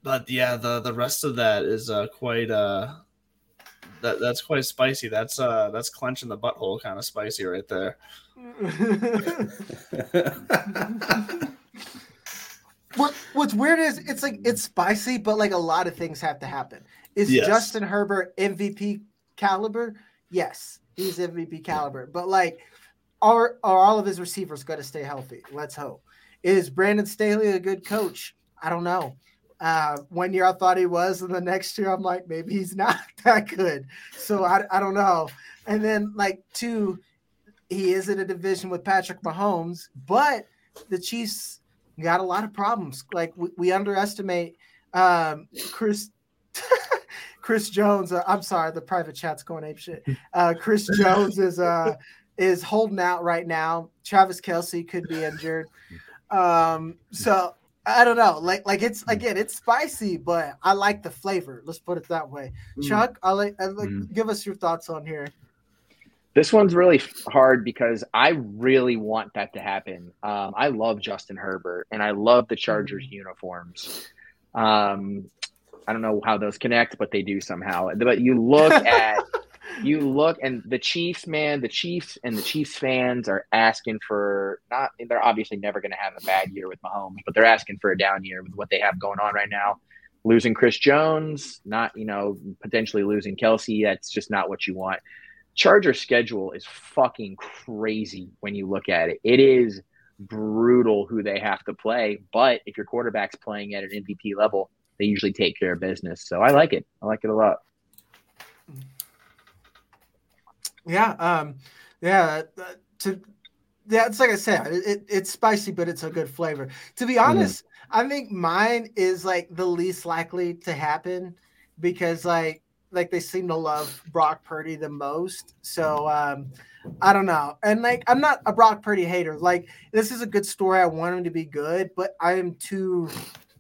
but yeah, the the rest of that is uh quite uh that that's quite spicy. That's uh that's clenching the butthole kind of spicy right there. what what's weird is it's like it's spicy, but like a lot of things have to happen. Is Yes. Justin Herbert MVP caliber? Yes, he's MVP caliber. But like, are are all of his receivers going to stay healthy? Let's hope. Is Brandon Staley a good coach? I don't know. Uh, one year I thought he was, and the next year I'm like, maybe he's not that good. So I, I don't know. And then like two, he is in a division with Patrick Mahomes, but the Chiefs got a lot of problems. Like we, we underestimate um, Chris Chris Jones. Uh, I'm sorry, the private chat's going ape shit. Uh, Chris Jones is uh, is holding out right now. Travis Kelce could be injured. Um, so I don't know. Like like it's again, it's spicy, but I like the flavor. Let's put it that way. Chuck, I'll like, like Mm. give us your thoughts on here. This one's really hard because I really want that to happen. Um, I love Justin Herbert and I love the Chargers uniforms. Um, I don't know how those connect, but they do somehow. But you look at you look and the Chiefs, man, the Chiefs and the Chiefs fans are asking for not they're obviously never going to have a bad year with Mahomes, but they're asking for a down year with what they have going on right now. Losing Chris Jones, not you know potentially losing Kelce, that's just not what you want. Charger schedule is fucking crazy when you look at it. It is brutal who they have to play, but if your quarterback's playing at an MVP level, they usually take care of business. So I like it. I like it a lot. Yeah, um, yeah. uh, To yeah, it's like I said, it, it- it's spicy, but it's a good flavor. To be honest, I think mine is like the least likely to happen because like like they seem to love Brock Purdy the most. So um, I don't know, and like I'm not a Brock Purdy hater. Like this is a good story. I want him to be good, but I am too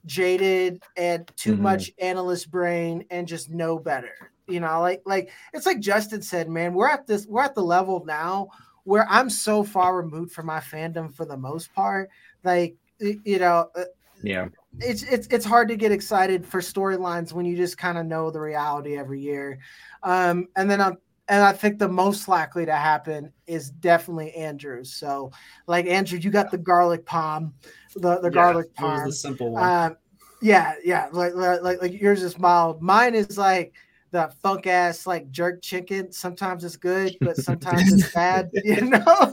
jaded and too Mhm. much analyst brain and just know better. You know, like like it's like Justin said, man, we're at this, we're at the level now where I'm so far removed from my fandom for the most part. Like, you know, uh, Yeah. it's it's it's hard to get excited for storylines when you just kind of know the reality every year. Um, and then I'm and I think the most likely to happen is definitely Andrews. So, like Andrew, you got the garlic palm, the the Yeah, garlic it was palm. the simple one. Um, yeah, yeah, like like like yours is mild. Mine is like the funk ass like jerk chicken. Sometimes it's good, but sometimes it's bad. You know.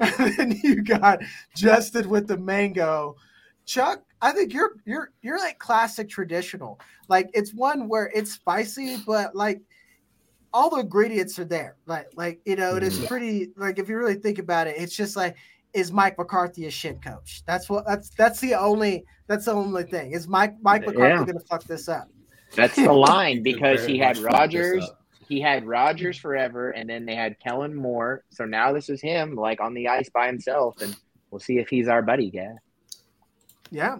and then you got Justin with the mango. Chuck, I think you're you're you're like classic traditional. Like it's one where it's spicy, but like all the ingredients are there. Like like you know, it is Mhm. pretty like if you really think about it, it's just like is Mike McCarthy a shit coach? That's what that's that's the only that's the only thing. Is Mike Mike McCarthy Yeah. gonna fuck this up? That's the line because he had much fuck this Rodgers. He had Rodgers forever, and then they had Kellen Moore. So now this is him, like on the ice by himself, and we'll see if he's our buddy guy. Yeah.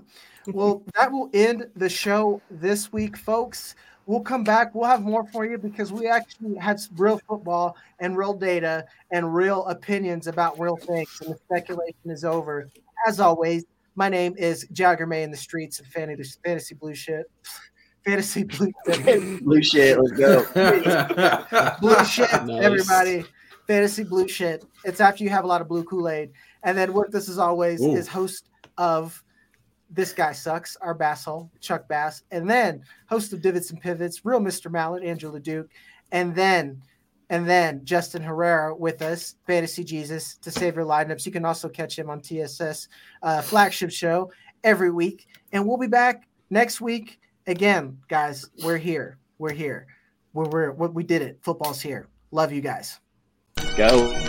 Well, that will end the show this week, folks. We'll come back. We'll have more for you because we actually had some real football and real data and real opinions about real things. And the speculation is over. As always, my name is Jagger May in the streets of fantasy, fantasy blue shit. Fantasy blue shit. Blue shit, let's go. blue shit, Nice. everybody. Fantasy blue shit. It's after you have a lot of blue Kool Aid. And then with this, as always, Ooh. is host of This Guy Sucks, our basshole, Chuck Bass. And then host of Divots and Pivots, Real Mr. Mallard, Angela Duke. And then and then Justin Herrera with us, Fantasy Jesus, to save your lineups. You can also catch him on TSS uh, flagship show every week. And we'll be back next week. Again, guys, we're here. We're here. We're, we're, we we did it. Football's here. Love you guys. Let's Go.